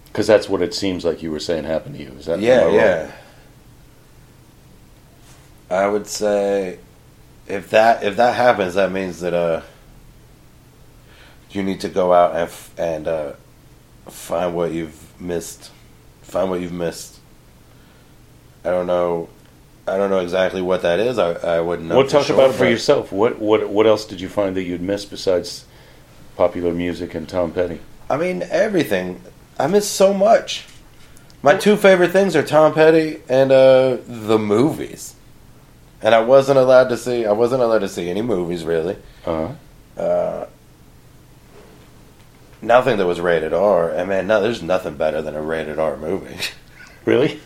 Because that's what it seems like you were saying happened to you. Is that Yeah, yeah. I would say if that if that happens, that means that uh, you need to go out and f- and uh, find what you've missed. Find what you've missed. I don't know. I don't know exactly what that is. I, I wouldn't know. Well, talk sure, about it for yourself. What what what else did you find that you'd missed besides popular music and Tom Petty? I mean, everything. I miss so much. My two favorite things are Tom Petty and uh, the movies. And I wasn't allowed to see. I wasn't allowed to see any movies really. Uh-huh. Uh, nothing that was rated R. And man, no, there's nothing better than a rated R movie. Really?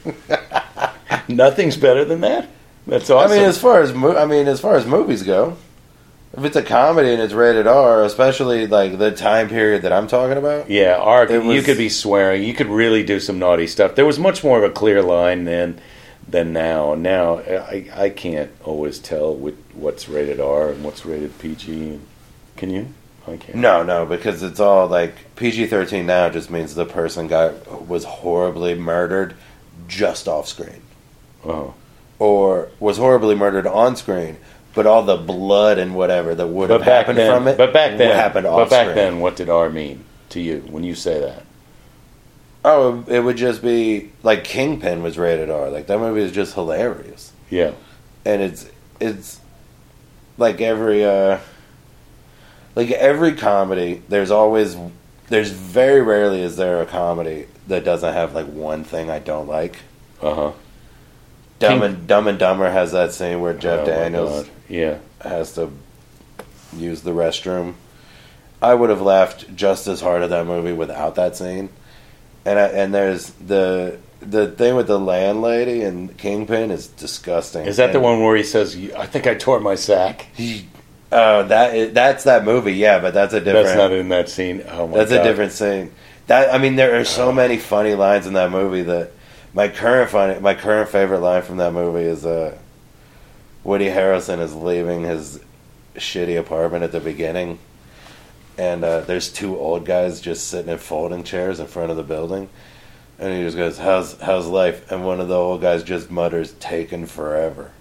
Nothing's better than that. That's I mean, as far as mo- I mean, as far as movies go, if it's a comedy and it's rated R, especially like the time period that I'm talking about, yeah, R. You was- could be swearing. You could really do some naughty stuff. There was much more of a clear line then than now. Now I I can't always tell what, what's rated R and what's rated PG. Can you? Can't. No, no, because it's all like PG thirteen now just means the person got was horribly murdered just off screen, Oh. or was horribly murdered on screen, but all the blood and whatever that would have happened then, from it, but back then, happened off-screen. but back screen. then, what did R mean to you when you say that? oh, it would just be like Kingpin was rated R. Like that movie is just hilarious, Yeah. and it's it's like every uh like every comedy. There's always there's very rarely is there a comedy that doesn't have like one thing I don't like. Uh huh. Dumb and Dumb and Dumber has that scene where Jeff Daniels Yeah. has to use the restroom. I would have laughed just as hard at that movie without that scene. And I, and there's the the thing with the landlady and Kingpin is disgusting. Is that the one where he says, "I think I tore my sack"? He, oh, that is, that's that movie. Yeah, but that's a different. That's not in that scene. Oh my That's god. a different scene. That I mean, there are so many funny lines in that movie that my current funny, my current favorite line from that movie is uh, Woody Harrelson is leaving his shitty apartment at the beginning, and uh, there's two old guys just sitting in folding chairs in front of the building, and he just goes, "How's how's life?" And one of the old guys just mutters, "Taken forever,"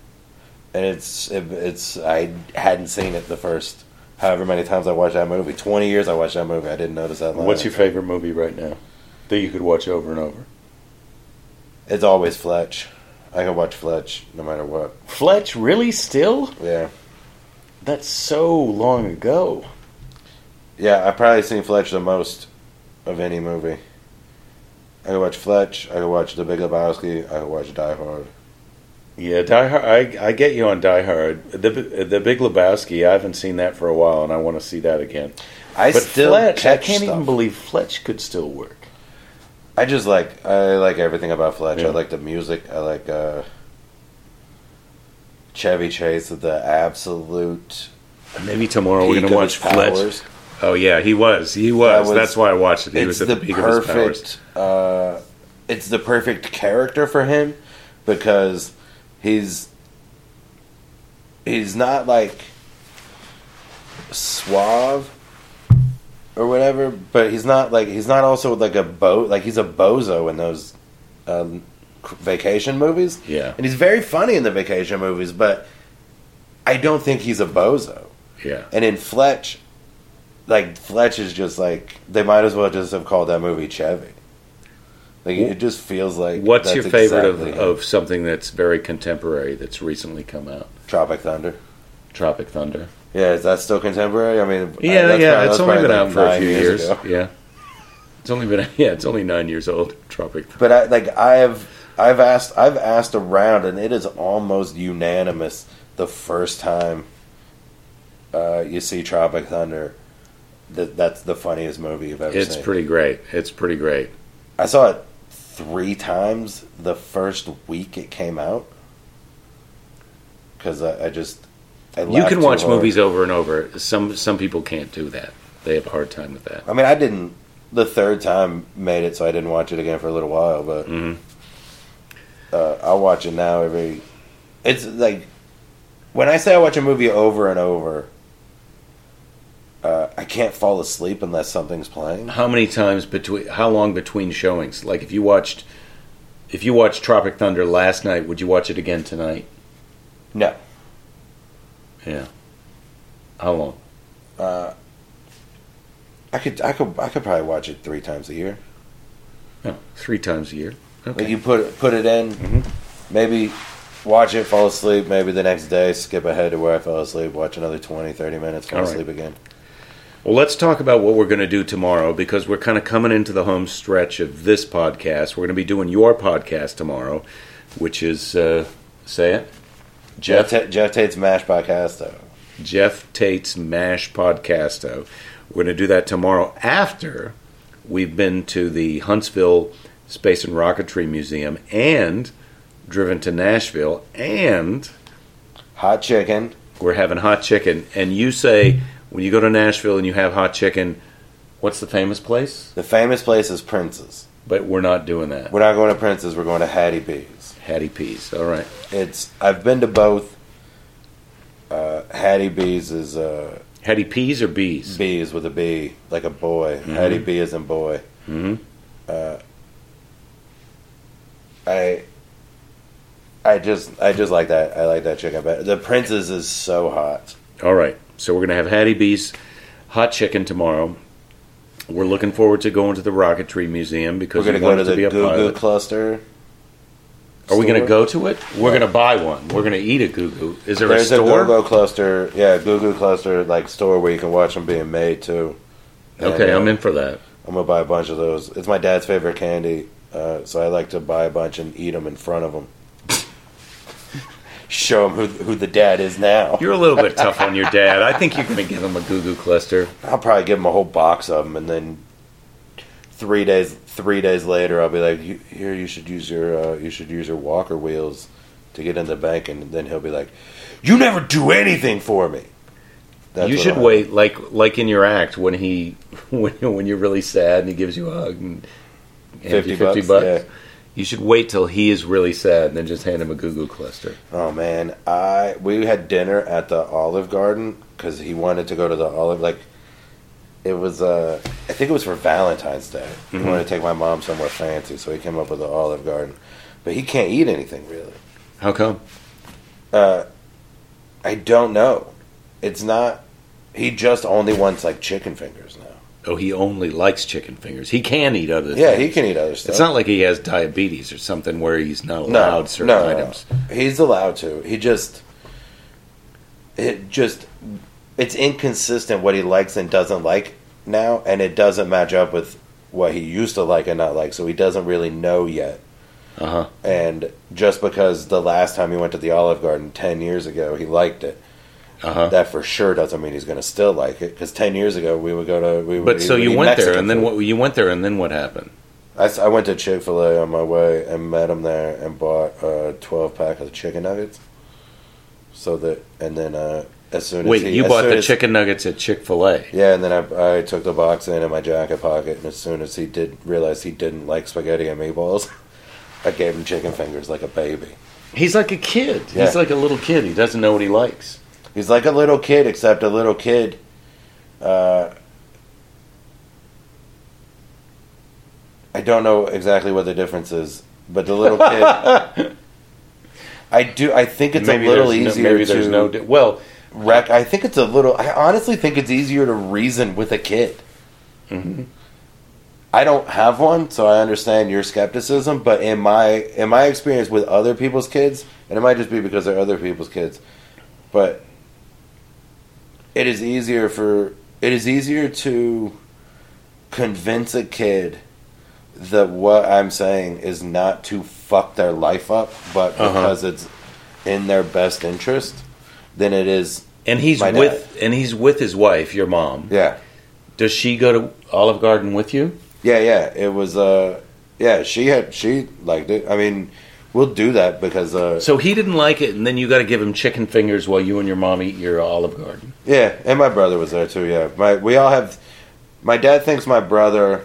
and it's it, it's I hadn't seen it the first. However many times I watched that movie, twenty years I watched that movie, I didn't notice that line. What's your favorite movie right now that you could watch over and over? It's always Fletch. I can watch Fletch no matter what. Fletch, really? Still? Yeah, That's so long ago. yeah. I've probably seen Fletch the most of any movie. I can watch Fletch. I can watch The Big Lebowski. I can watch Die Hard. Yeah, Die Hard. I, I get you on Die Hard. The the Big Lebowski. I haven't seen that for a while, and I want to see that again. I but still Fletch, I can't stuff. even believe Fletch could still work. I just like I like everything about Fletch. Yeah. I like the music. I like uh, Chevy Chase the absolute Maybe tomorrow we're gonna watch Fletch. Oh yeah, he was. He was. was- That's why I watched it. He was at the, the, peak of his powers. perfect. Uh, it's the perfect character for him because he's he's not like suave or whatever, but he's not like he's not also like a bo like he's a bozo in those um, vacation movies, Yeah, and he's very funny in the vacation movies, but I don't think he's a bozo. yeah. And in Fletch, like Fletch is just like they might as well just have called that movie Chevy. Like it just feels like. What's your favorite exactly of, of something that's very contemporary that's recently come out? Tropic Thunder? Tropic Thunder. Yeah, is that still contemporary? I mean, Yeah, that's yeah. probably- it's only been like out for a few years. ago. Yeah, it's only been yeah. It's only nine years old. Tropic. Thunder. But I like I have I've asked I've asked around, and it is almost unanimous. The first time uh, you see Tropic Thunder, that that's the funniest movie you've ever It's seen. It's pretty great. It's pretty great. I saw it three times the first week it came out because I, I just I You can watch hard. movies over and over. Some some people can't do that. They have a hard time with that. I mean, I didn't. The third time made it, so I didn't watch it again for a little while. But hmm uh, I'll watch it now every. It's like when I say I watch a movie over and over. Uh, I can't fall asleep unless something's playing. How many times between? How long between showings? Like if you watched, if you watched Tropic Thunder last night, would you watch it again tonight? No. Yeah. How long? Uh, I could I could I could probably watch it three times a year. Oh, three times a year. Okay. Like you put put it in, Mhm. maybe watch it, fall asleep, maybe the next day skip ahead to where I fell asleep, watch another 20, 30 minutes, fall All right. asleep again. Well, let's talk about what we're going to do tomorrow because we're kind of coming into the home stretch of this podcast. We're going to be doing your podcast tomorrow, which is, uh, say it, Geoff Geoff Ta- Geoff Tate's Mash Podcast though. Geoff Tate's Mash Podcasto. We're going to do that tomorrow after we've been to the Huntsville Space and Rocketry Museum and driven to Nashville, and Hot chicken. we're having hot chicken. And you say when you go to Nashville and you have hot chicken, what's the famous place? The famous place is Prince's. But we're not doing that. We're not going to Prince's, we're going to Hattie B's. Hattie Peas. All right. It's I've been to both. Uh, Hattie B's is uh, Hattie Peas or bees? B's with a B, like a boy. Mhm. Hattie B is in boy. hmm I I just I just like that. I like that chicken better. The Prince's is so hot. All right. So we're going to have Hattie B's hot chicken tomorrow. We're looking forward to going to the Rocketry Museum because We're gonna go to it the be a Goo Goo. Cluster. Are we going to go to it? We're going to buy one. We're going to eat a Goo Goo. Is there There's a a store? Goo Goo Cluster. Yeah, Goo Goo Cluster like store where you can watch them being made too. okay, And, uh, I'm in for that. I'm gonna buy a bunch of those. It's my dad's favorite candy, uh, so I like to buy a bunch and eat them in front of him. Show him who who the dad is now. You're a little bit tough on your dad. I think you're going to give him a Goo Goo cluster. I'll probably give him a whole box of them, and then three days three days later, I'll be like, "Here, you should use your uh, you should use your walker wheels to get in the bank," and then he'll be like, "You never do anything for me." That's you should wait, like like in your act when he when when you're really sad and he gives you a hug and hands you 50 bucks, yeah. You should wait till he is really sad and then just hand him a Goo Goo cluster. Oh man, I we had dinner at the Olive Garden because he wanted to go to the Olive. Like, it was uh, I think it was for Valentine's Day. He wanted to take my mom somewhere fancy, so he came up with the Olive Garden. But he can't eat anything really. How come? Uh, I don't know. It's not. He just only wants like chicken fingers. Oh, he only likes chicken fingers. He can eat other things. Yeah, things. he can eat other stuff. It's not like he has diabetes or something where he's not no, allowed certain no, no, items. no. He's allowed to. He just, it just, it's inconsistent what he likes and doesn't like now, and it doesn't match up with what he used to like and not like. So he doesn't really know yet. Uh huh. And just because the last time he went to the Olive Garden ten years ago, he liked it. Uh huh. That for sure doesn't mean he's going to still like it. Because ten years ago, we would go to we would. But so you went there, Mexican and then food. what? You went there, and then what happened? I went to Chick Fil A on my way and met him there and bought a twelve pack of chicken nuggets. So that and then uh, as soon as Wait, you bought the as- chicken nuggets at Chick Fil A. Yeah, and then I, I took the box in in my jacket pocket, and as soon as he did realize he didn't like spaghetti and meatballs, I gave him chicken fingers like a baby. He's like a kid. Yeah. He's like a little kid. He doesn't know what he likes. He's like a little kid, except a little kid. Uh, I don't know exactly what the difference is, but the little kid. I do. I think it's maybe a little there's no- easier maybe to no. Di- well, rec- I think it's a little. I honestly think it's easier to reason with a kid. mhm. I don't have one, so I understand your skepticism. But in my in my experience with other people's kids, and it might just be because they're other people's kids, but it is easier for it is easier to convince a kid that what I'm saying is not to fuck their life up, but Uh-huh. because it's in their best interest, than it is. and he's My dad. with and he's with his wife, your mom. Yeah, Does she go to Olive Garden with you? Yeah, yeah. It was uh yeah, she had she liked it. I mean, we'll do that because uh So he didn't like it, and then you got to give him chicken fingers while you and your mom eat your Olive Garden. yeah, and my brother was there too, yeah. My we all have my dad thinks my brother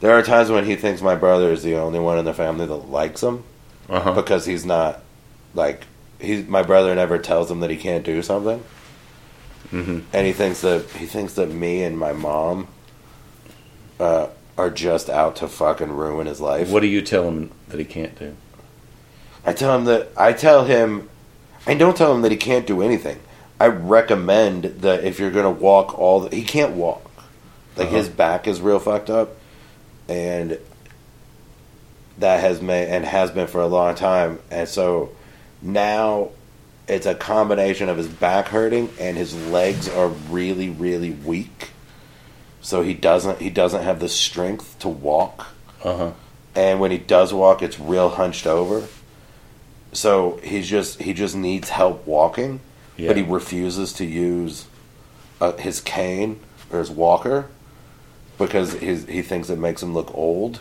there are times when he thinks my brother is the only one in the family that likes him Uh huh. because he's not like he's my brother never tells him that he can't do something. hmm And he thinks that he thinks that me and my mom uh are just out to fucking ruin his life. What do you tell him that he can't do? I tell him that I tell him I don't tell him that he can't do anything. I recommend that if you're gonna walk all the, he can't walk. Like Uh-huh. his back is real fucked up, and that has made and has been for a long time. And so now it's a combination of his back hurting and his legs are really really weak. So he doesn't he doesn't have the strength to walk Uh huh. and when he does walk, it's real hunched over. So he's just he just needs help walking, Yeah. but he refuses to use uh, his cane or his walker because his, he thinks it makes him look old.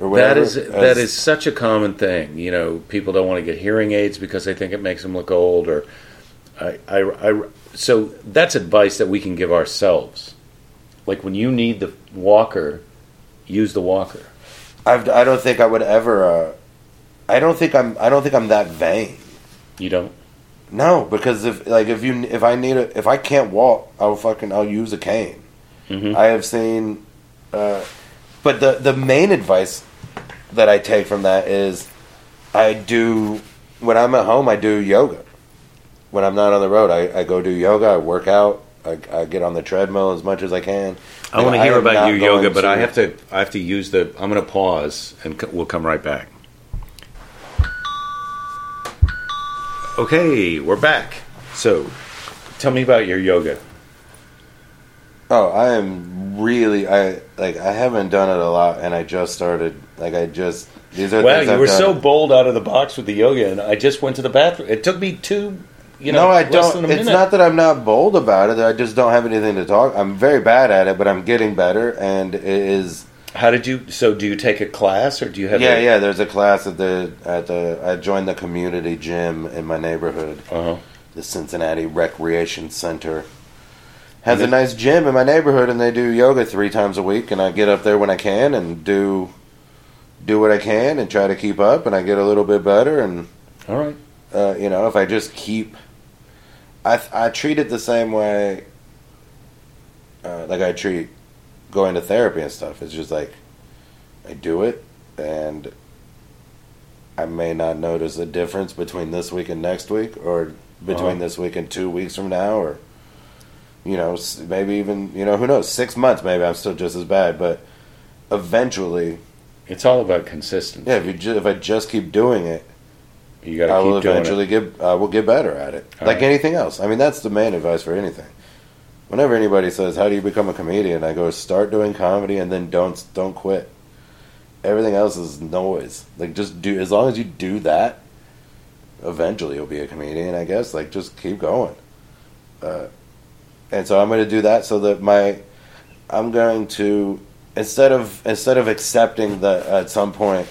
Or That is As- is such a common thing. You know, people don't want to get hearing aids because they think it makes them look old. Or, I, I, I, so that's advice that we can give ourselves. Like when you need the walker, use the walker. I've, I don't think I would ever. Uh, I don't think I'm. I don't think I'm that vain. You don't. No, because if like if you if I need a if I can't walk, I'll fucking I'll use a cane. Mhm. I have seen, uh, but the the main advice that I take from that is, I do when I'm at home. I do yoga. When I'm not on the road, I, I go do yoga. I work out. I, I get on the treadmill as much as I can. I want to hear about your yoga, but I have to. I have to use the. I'm going to pause, and c- we'll come right back. Okay, we're back. So, tell me about your yoga. Oh, I am really I like I haven't done it a lot, and I just started. Like I just these are Wow, you I've were done. so bold out of the box with the yoga, and I just went to the bathroom. It took me two, you know, no, I don't. It's not that I'm not bold about it. I just don't have anything to talk. I'm very bad at it, but I'm getting better, and it is. How did you? So, do you take a class, or do you have? Yeah, a, yeah. There's a class at the at the. I joined the community gym in my neighborhood, Uh-huh. the Cincinnati Recreation Center. Has And a nice gym in my neighborhood, and they do yoga three times a week. And I get up there when I can and do do what I can and try to keep up. And I get a little bit better. And All right. uh, you know, if I just keep, I I treat it the same way. Uh, like I treat going to therapy and stuff. It's just like I do it, and I may not notice a difference between this week and next week, or between Uh-huh. this week and two weeks from now, or you know, maybe even you know, who knows, six months. Maybe I'm still just as bad, but eventually, It's all about consistency. yeah. If you ju- if I just keep doing it. You got I to will keep doing eventually it. get I will get better at it. All like right. anything else. I mean, that's the main advice for anything. Whenever anybody says, "How do you become a comedian?" I go, "Start doing comedy and then don't don't quit." Everything else is noise. Like just do as long as you do that, eventually you'll be a comedian. I guess. Like just keep going. Uh, and so I'm going to do that so that my I'm going to instead of instead of accepting that at some point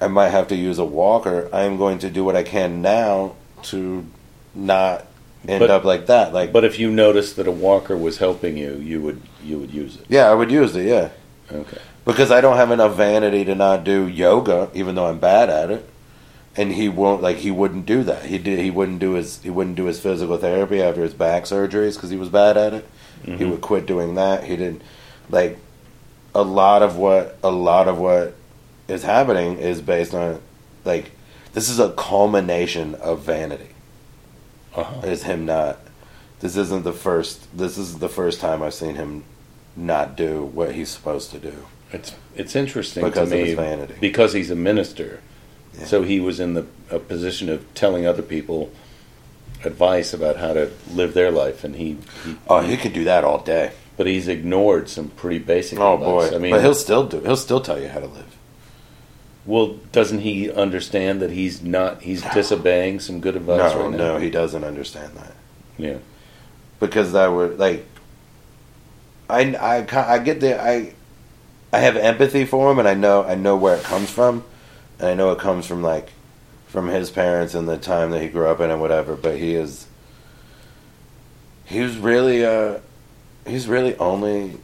I might have to use a walker. I am going to do what I can now to not end But- up like that. Like, But if you noticed that a walker was helping you, you would you would use it. yeah, I would use it. Yeah, Okay. because I don't have enough vanity to not do yoga, even though I'm bad at it. And he won't like he wouldn't do that. He did. He wouldn't do his. He wouldn't do his physical therapy after his back surgeries because he was bad at it. He Mhm. would quit doing that. He didn't like a lot of what a lot of what is happening is based on like this is a culmination of vanity. Uh-huh. Is him not? This isn't the first. This is the first time I've seen him not do what he's supposed to do It's it's interesting because to of his vanity. because he's a minister. Yeah. So he was in the a position of telling other people advice about how to live their life, and he, he Oh, he could do that all day. but he's ignored some pretty basic. Oh advice. boy! I mean, but he'll still do. He'll still tell you how to live. Well, doesn't he understand that he's not he's disobeying some good advice no, right now? no, he doesn't understand that. Yeah. because that would like I, I, I get the I I have empathy for him and I know I know where it comes from and I know it comes from like from his parents and the time that he grew up in and whatever but he is he was really uh he's really only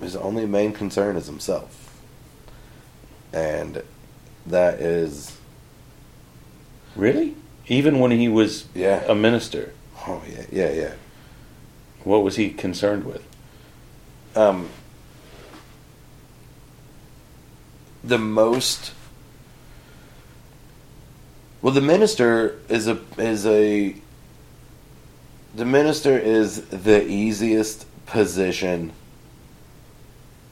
his only main concern is himself and that is Really? Even when he was yeah a minister, oh yeah yeah yeah what was he concerned with? um, the most Well, the minister is a is a the minister is the easiest position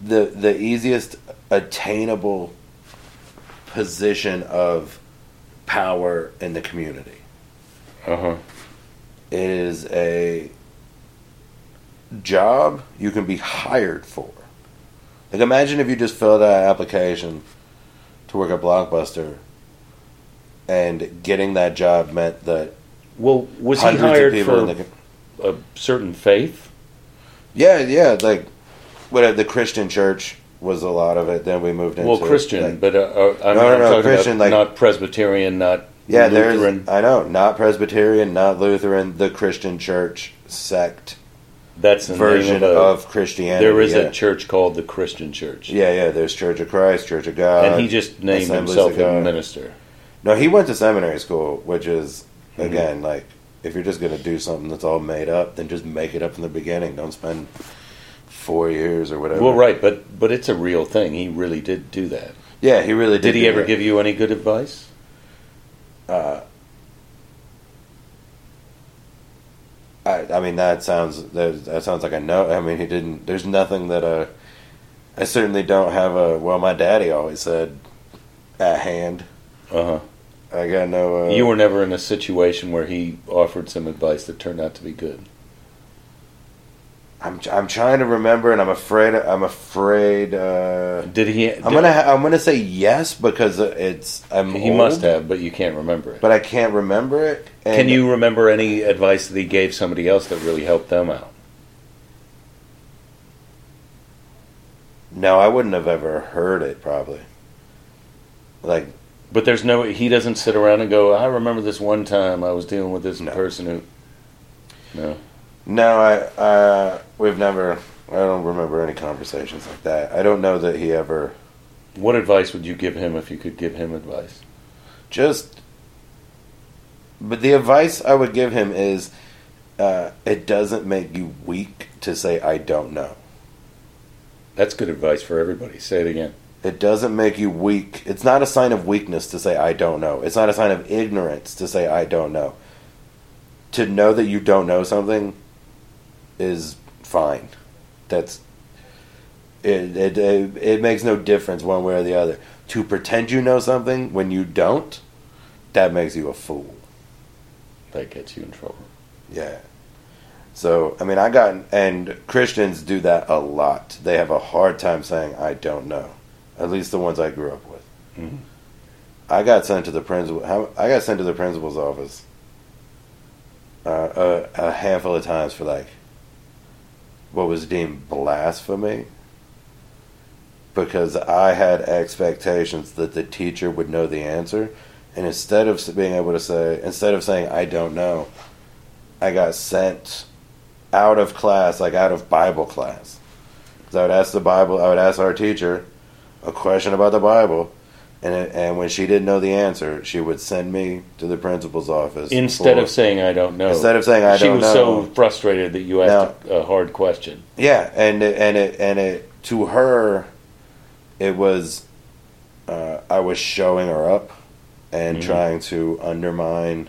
the the easiest attainable position of power in the community. Uh huh. It is a job you can be hired for. Like imagine if you just filled out an application to work at Blockbuster and getting that job meant that Well, was he hired for the a certain faith? Yeah, yeah, like what the Christian church was a lot of it. Then we moved into Well, Christian, like- but uh, uh, I'm, No, no, I'm no, Christian, about like- not Presbyterian, not yeah, Lutheran. there's I know not Presbyterian, not Lutheran, the Christian church sect That's the version of, of Christianity. There is yeah. a church called the Christian Church, yeah, yeah. There's Church of Christ, Church of God, and he just named Assemblies himself a minister. No, he went to seminary school, which is Mhm. again like if you're just gonna do something that's all made up, then just make it up from the beginning. Don't spend four years or whatever. Well, right, but but it's a real thing. He really did do that. Yeah, he really did. Did he ever that. give you any good advice? Uh, I, I mean, that sounds that, that sounds like a no. I mean, he didn't. There's nothing that uh, I certainly don't have a. Well, my daddy always said at hand. Uh huh. I got no. Uh, you were never in a situation where he offered some advice that turned out to be good. I'm I'm trying to remember, and I'm afraid. I'm afraid. Uh, Did he? I'm gonna ha- I'm gonna say yes because it's I'm. He old, must have, but you can't remember it. but I can't remember it. And Can you remember any advice that he gave somebody else that really helped them out? No, I wouldn't have ever heard it. Probably. Like But there's no. He doesn't sit around and go. I remember this one time I was dealing with this No. person who. No. No, I uh, we've never. I don't remember any conversations like that. I don't know that he ever What advice would you give him if you could give him advice? just. But the advice I would give him is, uh, it doesn't make you weak to say I don't know. That's good advice for everybody. Say it again. It doesn't make you weak. It's not a sign of weakness to say I don't know. It's not a sign of ignorance to say I don't know. To know that you don't know something is fine. That's it, it, it, it makes no difference one way or the other. To pretend you know something when you don't, that makes you a fool. That gets you in trouble. Yeah. So, I mean, I got, and Christians do that a lot. They have a hard time saying, I don't know. At least the ones I grew up with. Mhm. I got sent to the principal, I got sent to the principal's office uh, a, a handful of times for like what was deemed blasphemy because I had expectations that the teacher would know the answer. And instead of being able to say, instead of saying, I don't know, I got sent out of class, like out of Bible class. Because I would ask the Bible, I would ask our teacher a question about the Bible, and it, and when she didn't know the answer, she would send me to the principal's office. Instead for- of saying I don't know. instead of saying I she don't know. She was know, so frustrated that you asked a, a hard question. yeah, and it, and it and it to her, it was, uh, I was showing her up, and Mhm. trying to undermine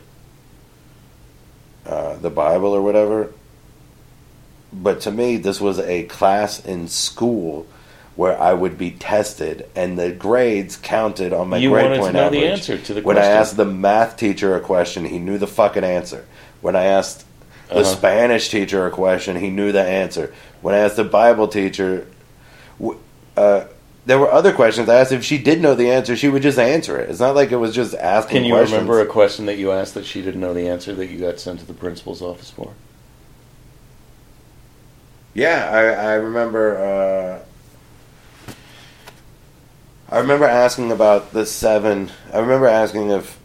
uh, the Bible or whatever. But to me, this was a class in school where I would be tested, and the grades counted on my you grade wanted to point know average. the answer to the when question. I asked the math teacher a question, he knew the fucking answer. When I asked the Uh-huh. Spanish teacher a question, he knew the answer. When I asked the Bible teacher, uh, there were other questions I asked. If she did know the answer, she would just answer it. It's not like it was just asking. Can you questions. remember a question that you asked that she didn't know the answer that you got sent to the principal's office for? Yeah, I, I remember. Uh, I remember asking about the seven. I remember asking if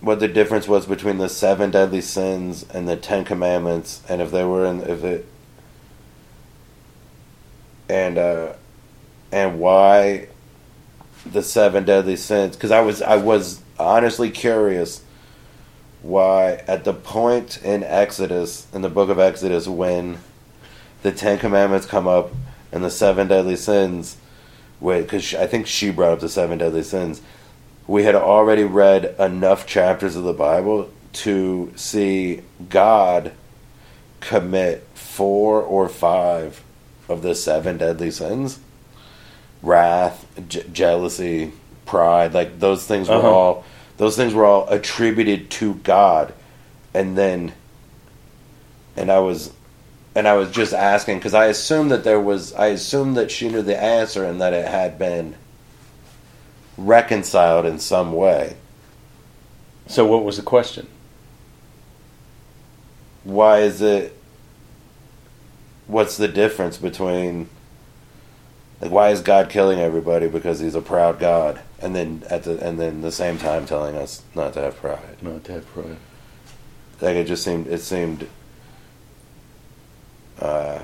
what the difference was between the seven deadly sins and the Ten Commandments, and if they were in if it and uh, and why the seven deadly sins. Because I was I was honestly curious why at the point in Exodus in the book of Exodus when the Ten Commandments come up and the seven deadly sins. Wait, because I think she brought up the seven deadly sins. we had already read enough chapters of the Bible to see God commit four or five of the seven deadly sins wrath, j- jealousy, pride, like those things were Uh-huh. all those things were all attributed to God, and then, and I was, and I was just asking because I assumed that there was, I assumed that she knew the answer and that it had been reconciled in some way. So, what was the question? Why is it? What's the difference between? Like, why is God killing everybody because He's a proud God, and then at the and then the same time telling us not to have pride? Not to have pride. Like it just seemed it seemed uh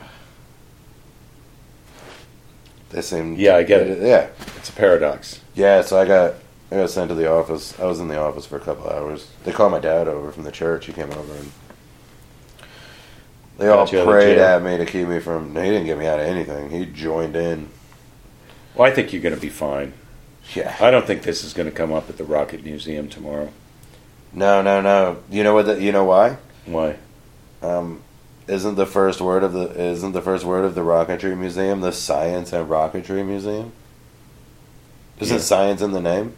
they seem Yeah, I get it. Yeah. It's a paradox. Yeah, so I got I got sent to the office. I was in the office for a couple hours. They called my dad over from the church. He came over and they all Got of prayed at me to keep me from he didn't get me out of anything. He joined in. Well, I think you're going to be fine. Yeah. I don't think this is going to come up at the Rocket Museum tomorrow. No, no, no. You know what the, you know why? Why? Um, isn't the first word of the isn't the first word of the rocketry museum the science and rocketry museum? Isn't Yeah. science in the name?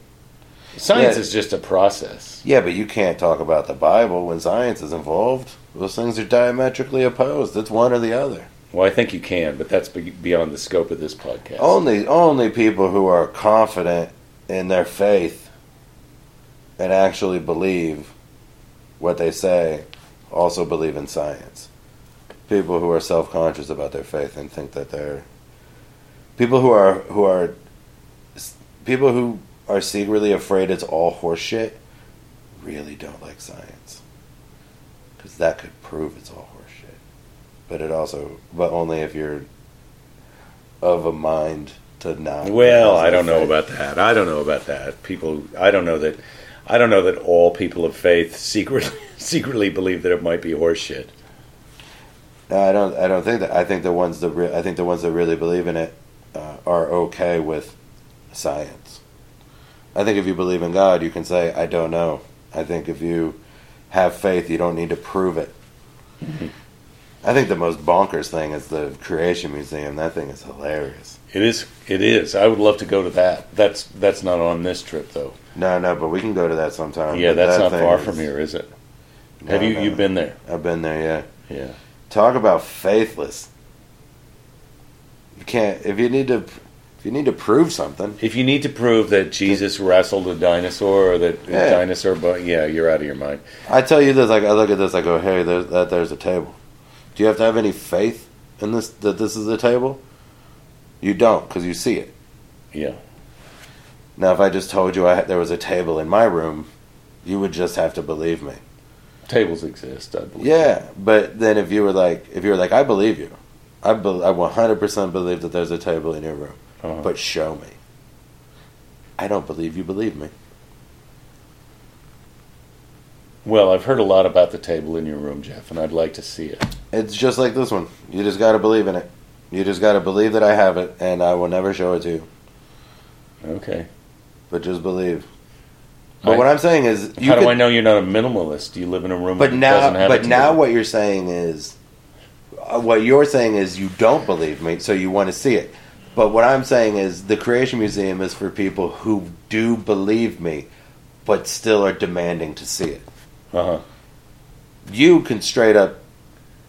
Science Yeah. is just a process. Yeah, but you can't talk about the Bible when science is involved. Those things are diametrically opposed. It's one or the other. Well, I think you can, but that's beyond the scope of this podcast. Only only people who are confident in their faith and actually believe what they say also believe in science. People who are self-conscious about their faith and think that they're people who are who are people who are secretly afraid it's all horseshit really don't like science because that could prove it's all horseshit. But it also, but only if you're of a mind to not. Well, I don't know faith. about that. I don't know about that. People, I don't know that. I don't know that all people of faith secretly secretly believe that it might be horseshit. No, I don't. I don't think that. I think the ones that re- I think the ones that really believe in it uh, are okay with science. I think if you believe in God, you can say, "I don't know." I think if you have faith, you don't need to prove it. I think the most bonkers thing is the Creation Museum. That thing is hilarious. It is. It is. I would love to go to that. That's that's not on this trip though. No, no, but we can go to that sometime. yeah, But that's that not far is- from here, is it? No, Have you no. you been there? I've been there. Yeah. Yeah. Talk about faithless. You can't if you need to if you need to prove something. If you need to prove that Jesus wrestled a dinosaur or that Yeah. a dinosaur, but yeah, you're out of your mind. I tell you this, like I look at this, I go, "Hey, there's that. There's a table. Do you have to have any faith in this that this is a table? You don't, because you see it. Yeah. Now, if I just told you I there was a table in my room, you would just have to believe me. Tables exist, I believe. Yeah, but then if you were like, if you were like, I believe you, I be, I 100% believe that there's a table in your room, Uh-huh. but show me. I don't believe you believe me. Well, I've heard a lot about the table in your room, Geoff, and I'd like to see it. It's just like this one. You just got to believe in it. You just got to believe that I have it, and I will never show it to you. Okay. But just believe. But I- what I'm saying is, you How do I know you're not a minimalist? Do you live in a room But that now, doesn't have but now, what you're saying is, uh, what you're saying is, you don't believe me, so you want to see it. But what I'm saying is, the Creation Museum is for people who do believe me, but still are demanding to see it. Uh-huh. You can straight up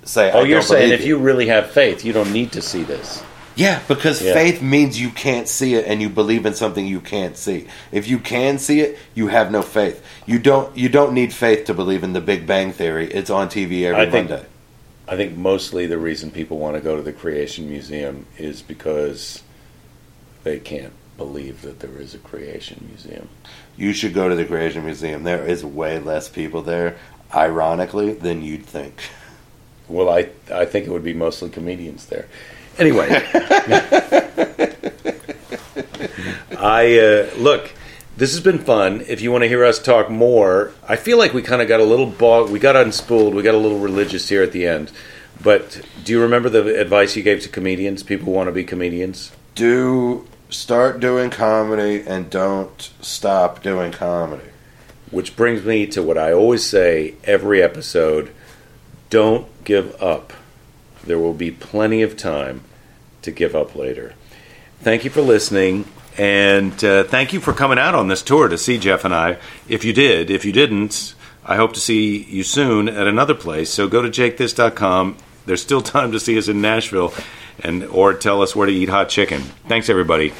say, Oh, you're saying if you really have faith, you don't need to see this. Yeah, because Yeah. faith means you can't see it and you believe in something you can't see. If you can see it, you have no faith. You don't you don't need faith to believe in the Big Bang theory. It's on TV every I think- Monday. I think mostly the reason people want to go to the Creation Museum is because they can't believe that there is a Creation Museum. You should go to the Creation Museum. There is way less people there, ironically, than you'd think. Well, I I think it would be mostly comedians there. Anyway, I uh, look. This has been fun. If you want to hear us talk more, I feel like we kind of got a little bog. We got unspooled. We got a little religious here at the end. But do you remember the advice you gave to comedians? People who want to be comedians. Do start doing comedy and don't stop doing comedy. Which brings me to what I always say every episode don't give up. There will be plenty of time to give up later. Thank you for listening, and uh, thank you for coming out on this tour to see Geoff and I. If you did, if you didn't, I hope to see you soon at another place. So go to jakethis.com. There's still time to see us in Nashville, and or tell us where to eat hot chicken. Thanks, everybody.